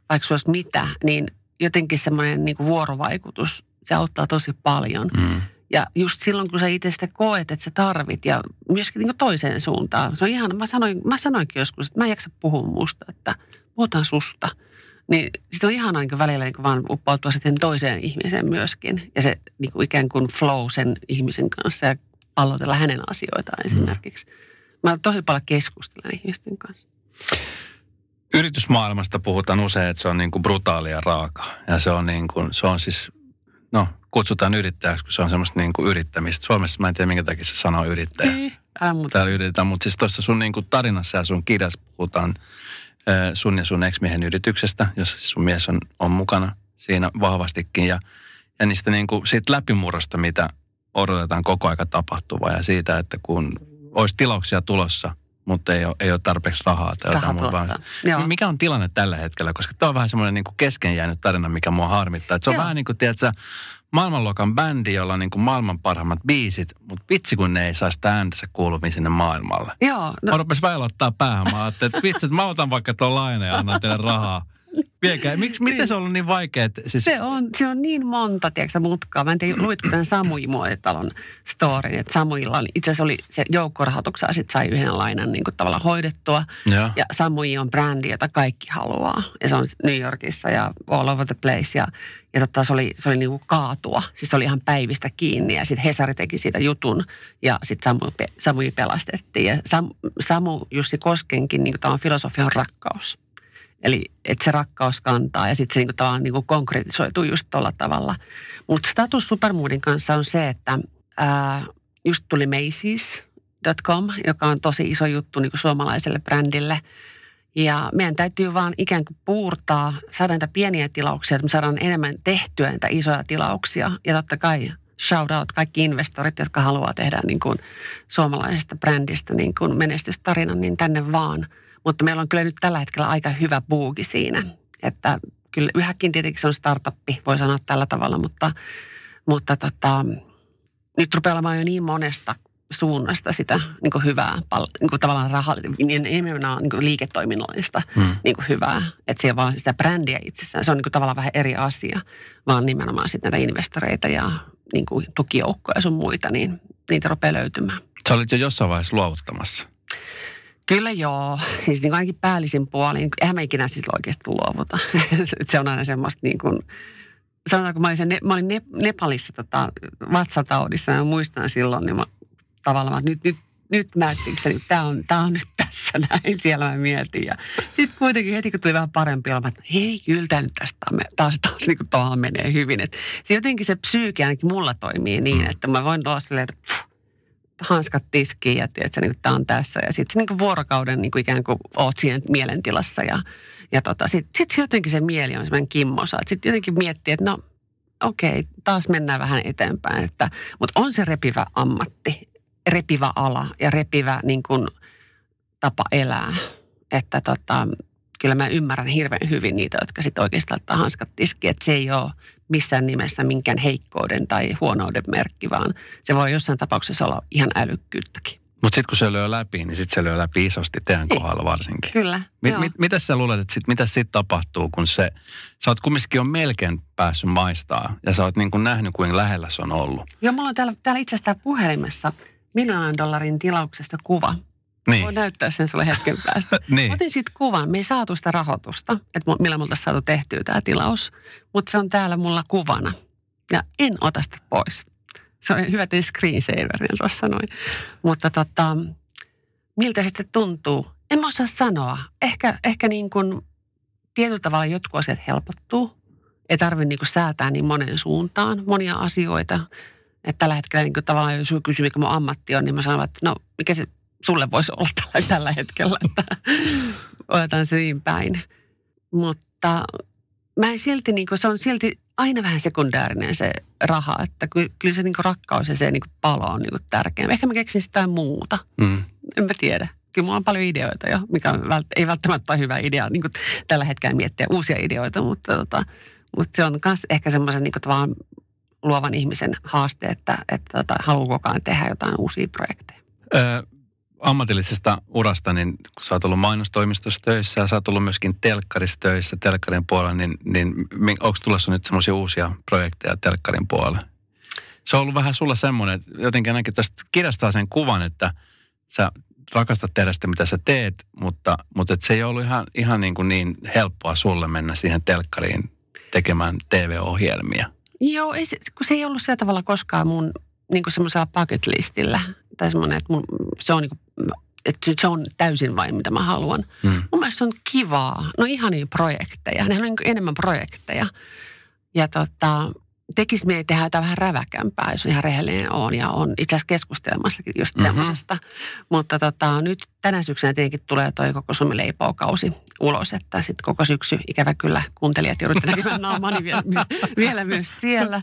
vaikka se olisi mitä, niin jotenkin semmoinen niin vuorovaikutus, se auttaa tosi paljon. Mm. Ja just silloin, kun sä itse sitä koet, että sä tarvit ja myöskin niin toiseen suuntaan. Se on ihan, mä, sanoin, mä sanoinkin joskus, että mä en jaksa puhua musta, että puhutaan susta. Niin sitten on ihana niin välillä niin vaan uppautua sitten toiseen ihmiseen myöskin. Ja se niin kuin ikään kuin flow sen ihmisen kanssa ja pallotella hänen asioitaan esimerkiksi. Mä tosi paljon keskustelen ihmisten kanssa. Yritysmaailmasta puhutaan usein, että se on niin kuin brutaalia raaka. Ja se on, niin kuin, se on siis, no kutsutaan yrittäjäksi, kun se on semmoista niin kuin yrittämistä. Suomessa mä en tiedä, minkä takia se sanoo yrittäjä. Ei, Täällä yritetään, mutta siis tuossa sun niin kuin tarinassa ja sun kirjassa puhutaan sun ja sun ex-miehen yrityksestä, siis sun mies on, on mukana siinä vahvastikin. Ja, ja niistä niin kuin, siitä läpimurrosta, mitä odotetaan koko aika tapahtuvaa ja siitä, että kun olisi tilauksia tulossa, mutta ei ole, ei ole tarpeeksi rahaa tai jotain muuta. Mikä on tilanne tällä hetkellä? Koska tämä on vähän semmoinen niin kesken jäänyt tarina, mikä mua harmittaa. Että se on Joo. vähän niin kuin, tiedätkö, maailmanluokan bändi, jolla on niin kuin maailman parhaimmat biisit, mutta vitsi kun ne ei saa sitä ääntänsä kuuluviin sinne maailmalle. Joo. No. Mä rupesin väillä ottaa päähän. Mä ajattelin, että vitsi, että mä otan vaikka tuon laina ja annan teille rahaa. Viekää. Miksi, miten se on ollut niin vaikea? Että siis... Se on, se on niin monta, tiedätkö, mutkaa. Mä en tiedä, luitko tämän Samui Muotitalon storyn, että Samuilla oli, itse asiassa oli se joukkorahoituksella, sit sai yhden lainan niin kuin tavallaan hoidettua. Joo. Ja Samui on brändi, jota kaikki haluaa. Ja se on New Yorkissa ja all over the place. Ja, ja totta, se oli, se oli niin kuin kaatua. Siis se oli ihan päivistä kiinni ja sitten Hesari teki siitä jutun ja sitten Samu, Samui pelastettiin. Ja Sam, Samu Jussi Koskenkin niin kuin filosofia on rakkaus. Eli että se rakkaus kantaa ja sitten se niinku tavallaan niinku konkretisoituu just tuolla tavalla. Mutta status Supermoodin kanssa on se, että ää, just tuli Macy's.com, joka on tosi iso juttu niinku suomalaiselle brändille. Ja meidän täytyy vaan ikään kuin puurtaa, saada niitä pieniä tilauksia, että me saadaan enemmän tehtyä niitä isoja tilauksia. Ja totta kai shout out kaikki investorit, jotka haluaa tehdä niin kuin suomalaisesta brändistä niin kuin menestystarinan, niin tänne vaan – mutta meillä on kyllä nyt tällä hetkellä aika hyvä buugi siinä. Että kyllä yhäkin tietenkin se on startuppi, voi sanoa tällä tavalla, mutta, mutta tota, nyt rupeaa olemaan jo niin monesta suunnasta sitä niin kuin hyvää, niin kuin tavallaan rahallista, niin nimenomaan niin kuin liiketoiminnallista hmm. niin kuin hyvää. Että siellä vaan sitä brändiä itsessään, se on niin kuin tavallaan vähän eri asia, vaan nimenomaan sitten näitä investoreita ja niin kuin tukijoukkoja ja sun muita, niin niitä rupeaa löytymään. Sä olit jo jossain vaiheessa luovuttamassa. Kyllä joo. Siis niin ainakin päällisin puolin. Eihän me ikinä siis oikeasti luovuta. se on aina semmoista niin kuin, sanotaanko mä olin, se, mä olin Nepalissa tota, vatsataudissa ja muistan silloin, niin mä, tavallaan, että nyt, nyt, nyt mä että tämä on, tämä on nyt tässä näin, siellä mä mietin. Ja sitten kuitenkin heti, kun tuli vähän parempi olla, että hei, kyllä tämä nyt tästä taas, taas, taas niin kuin menee hyvin. Et se jotenkin se psyyki ainakin mulla toimii niin, mm. että mä voin olla silleen, että hanskat tiskiin ja tiedät, niin tämä on tässä. Ja sitten niin vuorokauden niin kuin ikään kuin oot siinä mielentilassa ja, ja tota, sitten sit jotenkin se mieli on semmoinen kimmosa. Sitten jotenkin miettii, että no okei, okay, taas mennään vähän eteenpäin. Että, mutta on se repivä ammatti, repivä ala ja repivä niin kuin, tapa elää. Että tota, kyllä mä ymmärrän hirveän hyvin niitä, jotka sitten oikeastaan ottaa hanskat tiskiin. Että se ei ole missään nimessä minkään heikkouden tai huonouden merkki, vaan se voi jossain tapauksessa olla ihan älykkyyttäkin. Mutta sitten kun se lyö läpi, niin sitten se lyö läpi isosti teidän niin. kohdalla varsinkin. Kyllä. Mit, mit, mitä sä luulet, että sit, mitä sitten tapahtuu, kun se, sä oot kumminkin jo melkein päässyt maistaa ja sä oot niin kuin nähnyt, kuinka lähellä se on ollut. Joo, mulla on täällä, täällä itse asiassa puhelimessa miljoonan dollarin tilauksesta kuva. Niin. Voin näyttää sen sulle hetken päästä. niin. Otin sitten kuvan. Me ei saatu sitä rahoitusta, että millä oltaisiin saatu tehtyä tämä tilaus. Mutta se on täällä mulla kuvana. Ja en ota sitä pois. Se on hyvä tehdä screensaverin tuossa noin. Mutta tota, miltä se sitten tuntuu? En mä osaa sanoa. Ehkä, ehkä niin kuin tietyllä tavalla jotkut asiat helpottuu. Ei tarvitse niin säätää niin monen suuntaan monia asioita. Että tällä hetkellä niin kuin tavallaan, jos kysyy, mikä mun ammatti on, niin mä sanon, että no mikä se sulle voisi olla tällä, tällä hetkellä, että otetaan se niin päin. Mutta mä en silti, niin kuin, se on silti aina vähän sekundäärinen se raha, että kyllä se niin kuin rakkaus ja se niin kuin palo on niin kuin tärkeä. Ehkä mä keksin sitä muuta. Mm. En mä tiedä. Kyllä mulla on paljon ideoita jo, mikä ei välttämättä ole hyvä idea niin kuin tällä hetkellä miettiä uusia ideoita, mutta, tota, mutta se on myös ehkä semmoisen niin kuin luovan ihmisen haaste, että, että tota, haluaa koko ajan tehdä jotain uusia projekteja. Öö, ammatillisesta urasta, niin kun sä oot ollut mainostoimistossa töissä ja sä oot ollut myöskin telkkarissa töissä telkkarin puolella, niin, niin onko tulossa nyt semmoisia uusia projekteja telkkarin puolella? Se on ollut vähän sulla semmoinen, että jotenkin ainakin tästä kirjastaa sen kuvan, että sä rakastat tehdä sitä, mitä sä teet, mutta, mutta et se ei ollut ihan, ihan niin, kuin niin helppoa sulle mennä siihen telkkariin tekemään TV-ohjelmia. Joo, ei se, kun se ei ollut sillä tavalla koskaan mun niin kuin semmoisella bucket listillä. Tai semmoinen, että mun, se on niin kuin, että se on täysin vain mitä mä haluan. Mm. Mun mielestä se on kivaa. No ihania projekteja. Ne on niin enemmän projekteja. Ja tota, tekisi mieli tehdä jotain vähän räväkämpää, jos ihan rehellinen on. Ja on itse asiassa keskustelemassakin just mm-hmm. semmoisesta. Mutta tota, nyt tänä syksynä tietenkin tulee toi koko Suomen leipoukausi ulos, että sitten koko syksy ikävä kyllä kuuntelijat joudutte näkemään naamani vielä, vielä myös siellä.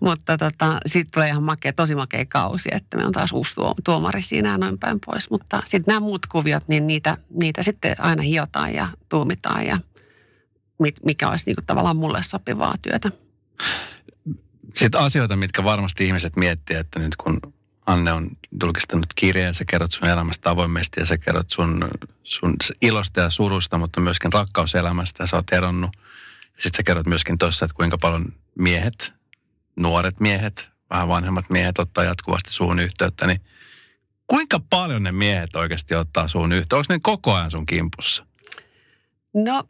Mutta tota, sitten tulee ihan makea, tosi makea kausi, että me on taas uusi tuomari siinä ja noin päin pois. Mutta sitten nämä muut kuviot, niin niitä, niitä sitten aina hiotaan ja tuumitaan ja mikä olisi niinku tavallaan mulle sopivaa työtä. Sitten asioita, mitkä varmasti ihmiset miettii, että nyt kun Anne on julkistanut kirjeen, sä kerrot sun elämästä avoimesti ja sä kerrot sun, sun ilosta ja surusta, mutta myöskin rakkauselämästä ja sä oot eronnut. Ja sitten sä kerrot myöskin tuossa, että kuinka paljon miehet, nuoret miehet, vähän vanhemmat miehet ottaa jatkuvasti suun yhteyttä, niin kuinka paljon ne miehet oikeasti ottaa suun yhteyttä? Onko ne koko ajan sun kimpussa? No,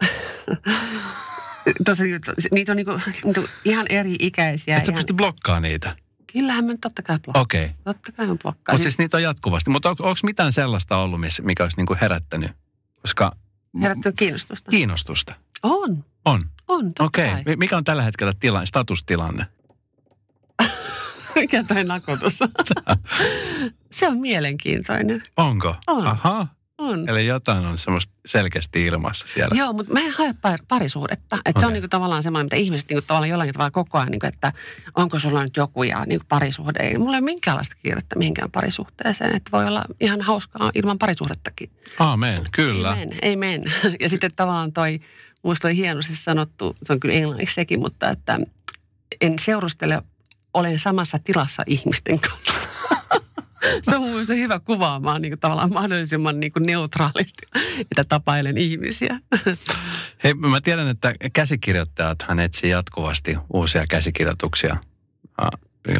tosi, niitä on niinku, niinku ihan eri ikäisiä. Et sä ihan, pysty blokkaamaan niitä? Kyllähän mä nyt totta kai blokkaan. Okei. Okay. Totta kai mä blokkaan. Mutta siis niitä on jatkuvasti. Mutta on, onko mitään sellaista ollut, missä, mikä olisi niinku herättänyt? Koska Herättänyt kiinnostusta. kiinnostusta. On, On. on, totta Okei. kai. Okay. Mikä on tällä hetkellä tila, statustilanne? Mikä toi nakotus on? Se on mielenkiintoinen. Onko? On. Aha. On. Eli jotain on semmoista selkeästi ilmassa siellä. Joo, mutta mä en hae par- parisuudetta. Että Se on niinku tavallaan semmoinen, mitä ihmiset niinku tavallaan jollain tavalla koko ajan, niinku, että onko sulla nyt joku ja niinku parisuhde. Ei mulla ei ole minkäänlaista kiirettä mihinkään parisuhteeseen. Että voi olla ihan hauskaa ilman parisuhdettakin. Aamen, kyllä. Ei men, ei men. Ja sitten tavallaan toi, muista oli hienosti sanottu, se on kyllä englanniksi sekin, mutta että en seurustele, olen samassa tilassa ihmisten kanssa. Se on mun mielestä hyvä kuvaamaan niin kuin tavallaan mahdollisimman niin kuin neutraalisti, että tapailen ihmisiä. Hei, mä tiedän, että käsikirjoittajat hän etsii jatkuvasti uusia käsikirjoituksia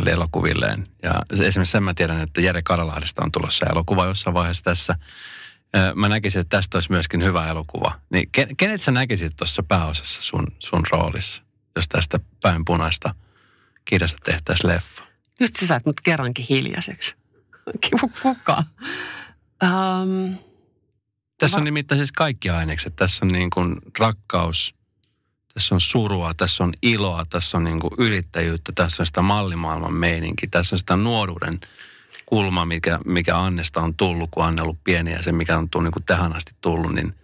elokuvilleen. Ja esimerkiksi sen mä tiedän, että Jere Karalahdesta on tulossa elokuva jossain vaiheessa tässä. Mä näkisin, että tästä olisi myöskin hyvä elokuva. Niin ken- kenet sä näkisit tuossa pääosassa sun, sun roolissa, jos tästä päin punaista kirjasta tehtäisiin leffa? Nyt sä saat mut kerrankin hiljaiseksi. Kuka? Um, Tässä on nimittäin siis kaikki ainekset. Tässä on niin kuin rakkaus, tässä on surua, tässä on iloa, tässä on niin kuin yrittäjyyttä, tässä on sitä mallimaailman meininki, tässä on sitä nuoruuden kulma, mikä, mikä Annesta on tullut, kun Anne on ollut pieni ja se, mikä on tullut, niin kuin tähän asti tullut, niin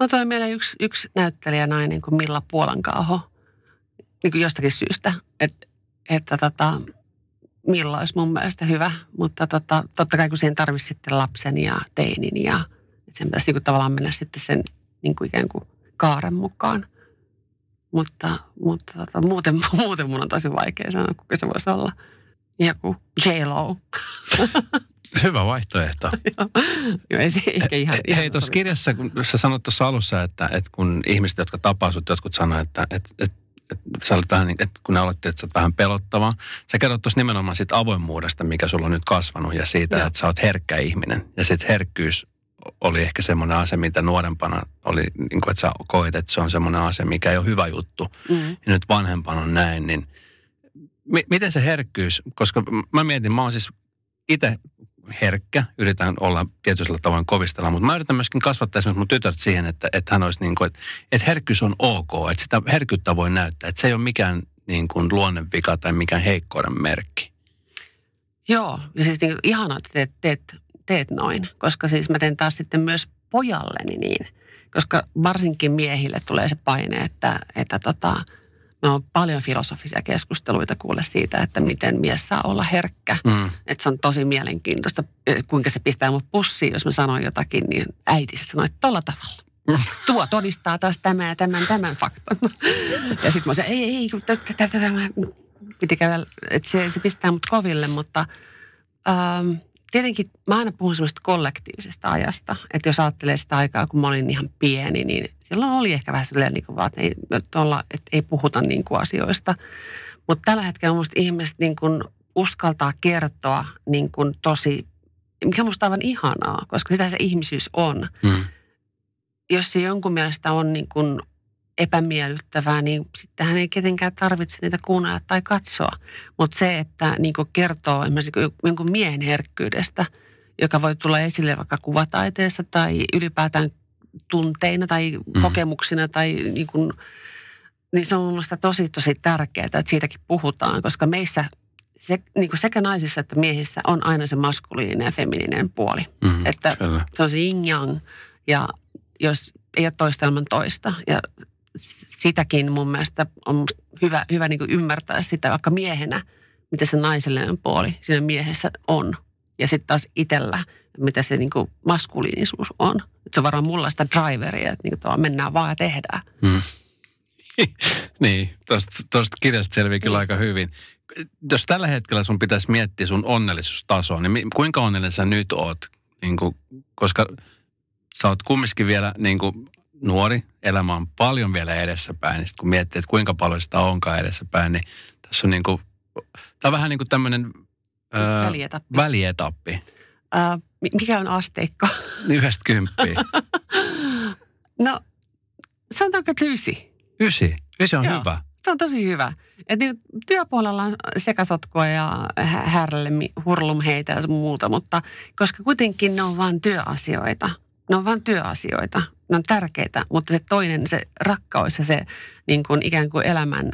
Mä toin meillä yksi, yksi näyttelijä nainen kuin Milla Puolankaaho, niin kuin jostakin syystä, että, että tota, Milla olisi mun mielestä hyvä, mutta tota, totta kai kun siihen tarvitsisi sitten lapsen ja teinin ja sen pitäisi niin tavallaan mennä sitten sen niin kuin ikään kuin kaaren mukaan. Mutta, mutta tota, muuten, muuten mun on tosi vaikea sanoa, kuka se voisi olla. Joku J-Lo. hyvä vaihtoehto. Joo, ei se eikä ihan, ihan Hei, tuossa kirjassa, kun sä sanoit tuossa alussa, että, että kun ihmiset, jotka tapaa sut, jotkut sanoo, että, että, että, että, sä olet vähän, niin- että kun ne oletti, että sä oot vähän pelottava. Sä kerrot tuossa nimenomaan siitä avoimuudesta, mikä sulla on nyt kasvanut ja siitä, Joo. että sä oot herkkä ihminen. Ja sitten herkkyys oli ehkä semmoinen asia, mitä nuorempana oli, niin kuin, että sä koet, että se on semmoinen asia, mikä ei ole hyvä juttu. Mm. Ja nyt vanhempana on näin, niin mi- miten se herkkyys, koska mä mietin, mä oon siis itse herkkä, yritän olla tietyllä tavoin kovistella, mutta mä yritän myöskin kasvattaa esimerkiksi mun tytöt siihen, että, että hän olisi niin kuin, että, että herkkyys on ok, että sitä herkkyyttä voi näyttää, että se ei ole mikään niin kuin luonnevika tai mikään heikkouden merkki. Joo, siis niin ihanaa, että teet, teet, teet noin, koska siis mä teen taas sitten myös pojalleni niin. Koska varsinkin miehille tulee se paine, että, että tota, on paljon filosofisia keskusteluita kuulla siitä, että miten mies saa olla herkkä. Mm. Että se on tosi mielenkiintoista, eh, kuinka se pistää mut pussiin, jos mä sanon jotakin, niin äiti se sanoi, että tolla tavalla. Tuo todistaa taas tämän ja tämän, tämän faktan. Ja sitten mä sanoin, ei, ei, kun tätä, tätä, tämä piti käydä, että se, se pistää mut koville, mutta ähm, tietenkin mä aina puhun semmoista kollektiivisesta ajasta, että jos ajattelee sitä aikaa, kun mä olin ihan pieni, niin silloin oli ehkä vähän silleen niin kuin vaan, että ei, että olla, että ei puhuta niin kuin asioista. Mutta tällä hetkellä musta ihmiset niin kuin uskaltaa kertoa niin kuin tosi, mikä musta aivan ihanaa, koska sitä se ihmisyys on. Mm. Jos se jonkun mielestä on niin kuin epämiellyttävää, niin sittenhän ei ketenkään tarvitse niitä kuunnella tai katsoa. Mutta se, että niin kertoo esimerkiksi jonkun miehen herkkyydestä, joka voi tulla esille vaikka kuvataiteessa tai ylipäätään tunteina tai Mm. kokemuksina tai niin kuin, niin se on mun mielestä tosi, tosi tärkeää, että siitäkin puhutaan, koska meissä se, niin kuin sekä naisissa että miehissä on aina se maskuliininen ja feminiininen puoli. Mm. Että Kyllä. se on se yin yang ja jos ei ole toista ilman toista. Ja sitäkin mun mielestä on hyvä, hyvä niin kuin ymmärtää sitä vaikka miehenä, mitä se naisellinen puoli siinä miehessä on. Ja sitten taas itsellä, mitä se niin kuin maskuliinisuus on. Et se on varmaan mulla sitä driveria, että niin kuin mennään vaan ja tehdään. Mm. niin, tuosta, kirjasta selviää kyllä aika hyvin. jos tällä hetkellä sun pitäisi miettiä sun onnellisuustasoa, niin kuinka onnellinen sä nyt oot? Niin kuin, koska sä oot kumminkin vielä niin kuin nuori, elämä on paljon vielä edessäpäin. Niin sit kun miettii, että kuinka paljon sitä onkaan edessäpäin, niin tässä on niin kuin, tää on vähän niin kuin tämmöinen öö, Välietappi. välietappi. Ää, mi- mikä on asteikko? Yhdestä kymppiä. No, sanotaanko, että ysi. Ysi. Ysi on Joo. hyvä. Se on tosi hyvä. Et niin, työpuolella on sekasotkua ja hä- härlemi, hurlumheitä ja muuta, mutta koska kuitenkin ne on vain työasioita. Ne on vain työasioita. Ne on tärkeitä, mutta se toinen, se rakkaus ja se niin kuin ikään kuin elämän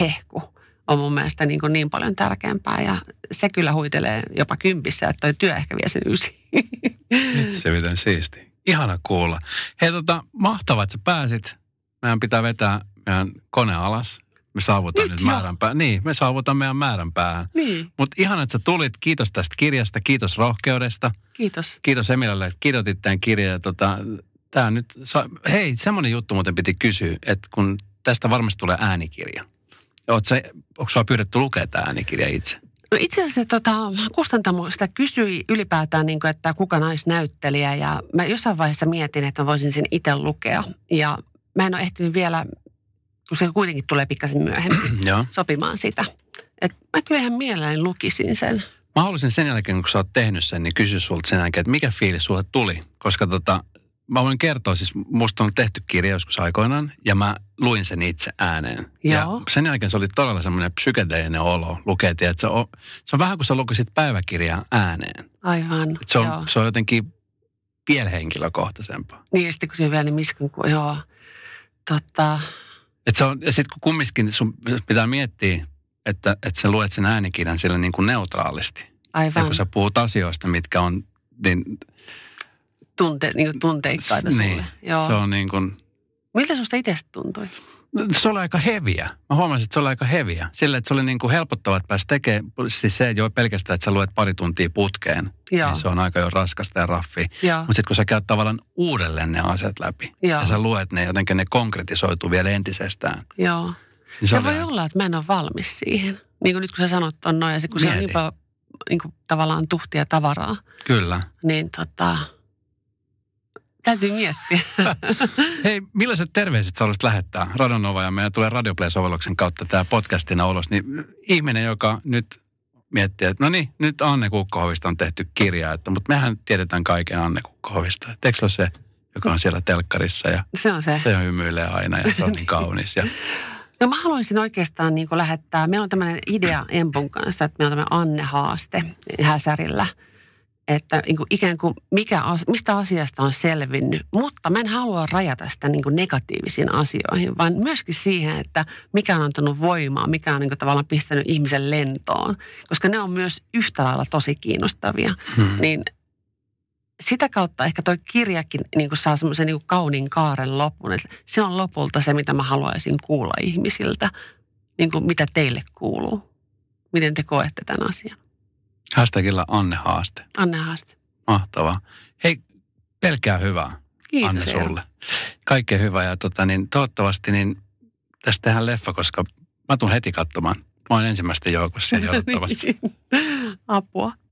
hehku on mun mielestä niin, kuin niin paljon tärkeämpää. Ja se kyllä huitelee jopa kympissä, että toi työ ehkä vie sen ysi. Se miten siisti. Ihana kuulla. Hei tota, mahtavaa, että sä pääsit. Meidän pitää vetää meidän kone alas. Me saavutaan Nyt nyt, jo? määränpää. Niin, me saavutaan meidän määränpäähän. niin, Mutta ihana, että sä tulit. Kiitos tästä kirjasta, kiitos rohkeudesta. kiitos. Kiitos Emilalle, että kirjoitit tämän kirjan. Ja Tää nyt, sa- hei, semmoinen juttu muuten piti kysyä, että kun tästä varmasti tulee äänikirja. Oot sä, onko sua pyydetty lukea tämä äänikirja itse? No itse asiassa tota, kustantamo sitä kysyi ylipäätään, niin kuin, että kuka naisnäyttelijä ja mä jossain vaiheessa mietin, että mä voisin sen itse lukea. Ja mä en ole ehtinyt vielä, kun se kuitenkin tulee pikkasen myöhemmin, sopimaan sitä. Et mä kyllä ihan mielelläni lukisin sen. Mä haluaisin sen jälkeen, kun sä oot tehnyt sen, niin kysyä sulta sen jälkeen, että mikä fiilis sulle tuli. Koska tota, mä voin kertoa, siis musta on tehty kirja joskus aikoinaan, ja mä luin sen itse ääneen. Ja Joo. sen jälkeen se oli todella semmoinen psykedeinen olo lukea, että se on, se on vähän kuin sä lukisit päiväkirjaa ääneen. Aivan, Et se, joo. on, se on jotenkin pienhenkilökohtaisempaa. Niin ja sitten kun se vielä niin miskan, kun joo, tota, Et se on, ja sitten kun kumminkin sun pitää miettiä, että, että sä luet sen äänikirjan sille niin kuin neutraalisti. Ja aivan kun sä puhut asioista, mitkä on, niin, tunte, niin kuin tunteikkaita niin sulle. Joo. se on niin kuin, Miltä susta itse tuntui? se oli aika heviä. Mä huomasin, että se oli aika heviä. Sillä, että se oli niin kuin helpottava, että pääsi tekemään, siis se ei ole pelkästään, että sä luet pari tuntia putkeen. Joo. Niin se on aika jo raskasta ja raffia. Joo. Mutta sitten kun sä käyt tavallaan uudelleen ne asiat läpi. Joo. Ja sä luet ne, jotenkin ne konkretisoituu vielä entisestään. Joo. Niin se Ja voi aika- olla, että mä en ole valmis siihen. Niin kuin nyt kun sä sanot ton noin, ja se, kun se on niin paljon niin kuin tavallaan tuhtia tavaraa, Kyllä. niin tota, täytyy miettiä. Hei, millaiset terveiset sä haluaisit lähettää Radonova ja meidän tulee Radioplay-sovelluksen kautta tämä podcastina ulos, niin ihminen, joka nyt miettii, että no niin, nyt Anne Kukkohovista on tehty kirja, että, mutta mehän tiedetään kaiken Anne Kukkohovista. Eikö se ole se, joka on siellä telkkarissa ja se on se. se hymyilee aina ja se on niin kaunis. Ja, No mä haluaisin oikeastaan niin lähettää, meillä on tämmöinen idea Empun kanssa, että meillä on tämmöinen Anne-haaste Häsärillä. Että niin kuin ikään kuin mikä, mistä asiasta on selvinnyt, mutta mä en halua rajata sitä niin kuin negatiivisiin asioihin, vaan myöskin siihen, että mikä on antanut voimaa, mikä on niin kuin tavallaan pistänyt ihmisen lentoon. Koska ne on myös yhtä lailla tosi kiinnostavia. hmm. Niin sitä kautta ehkä toi kirjakin niin kuin saa semmoisen niin kauniin kaaren lopun. Että se on lopulta se, mitä mä haluaisin kuulla ihmisiltä. Niin kuin mitä teille kuuluu. Miten te koette tämän asian? Hashtagilla Anne Haaste. Anne Haaste. Mahtavaa. Hei, pelkää hyvää. Kiitos Anne sulle. Kaikkea hyvää ja tota, niin, toivottavasti niin tästä tehdään leffa, koska mä tuun heti katsomaan. Mä oon ensimmäisten joukossa ja toivottavasti. Apua.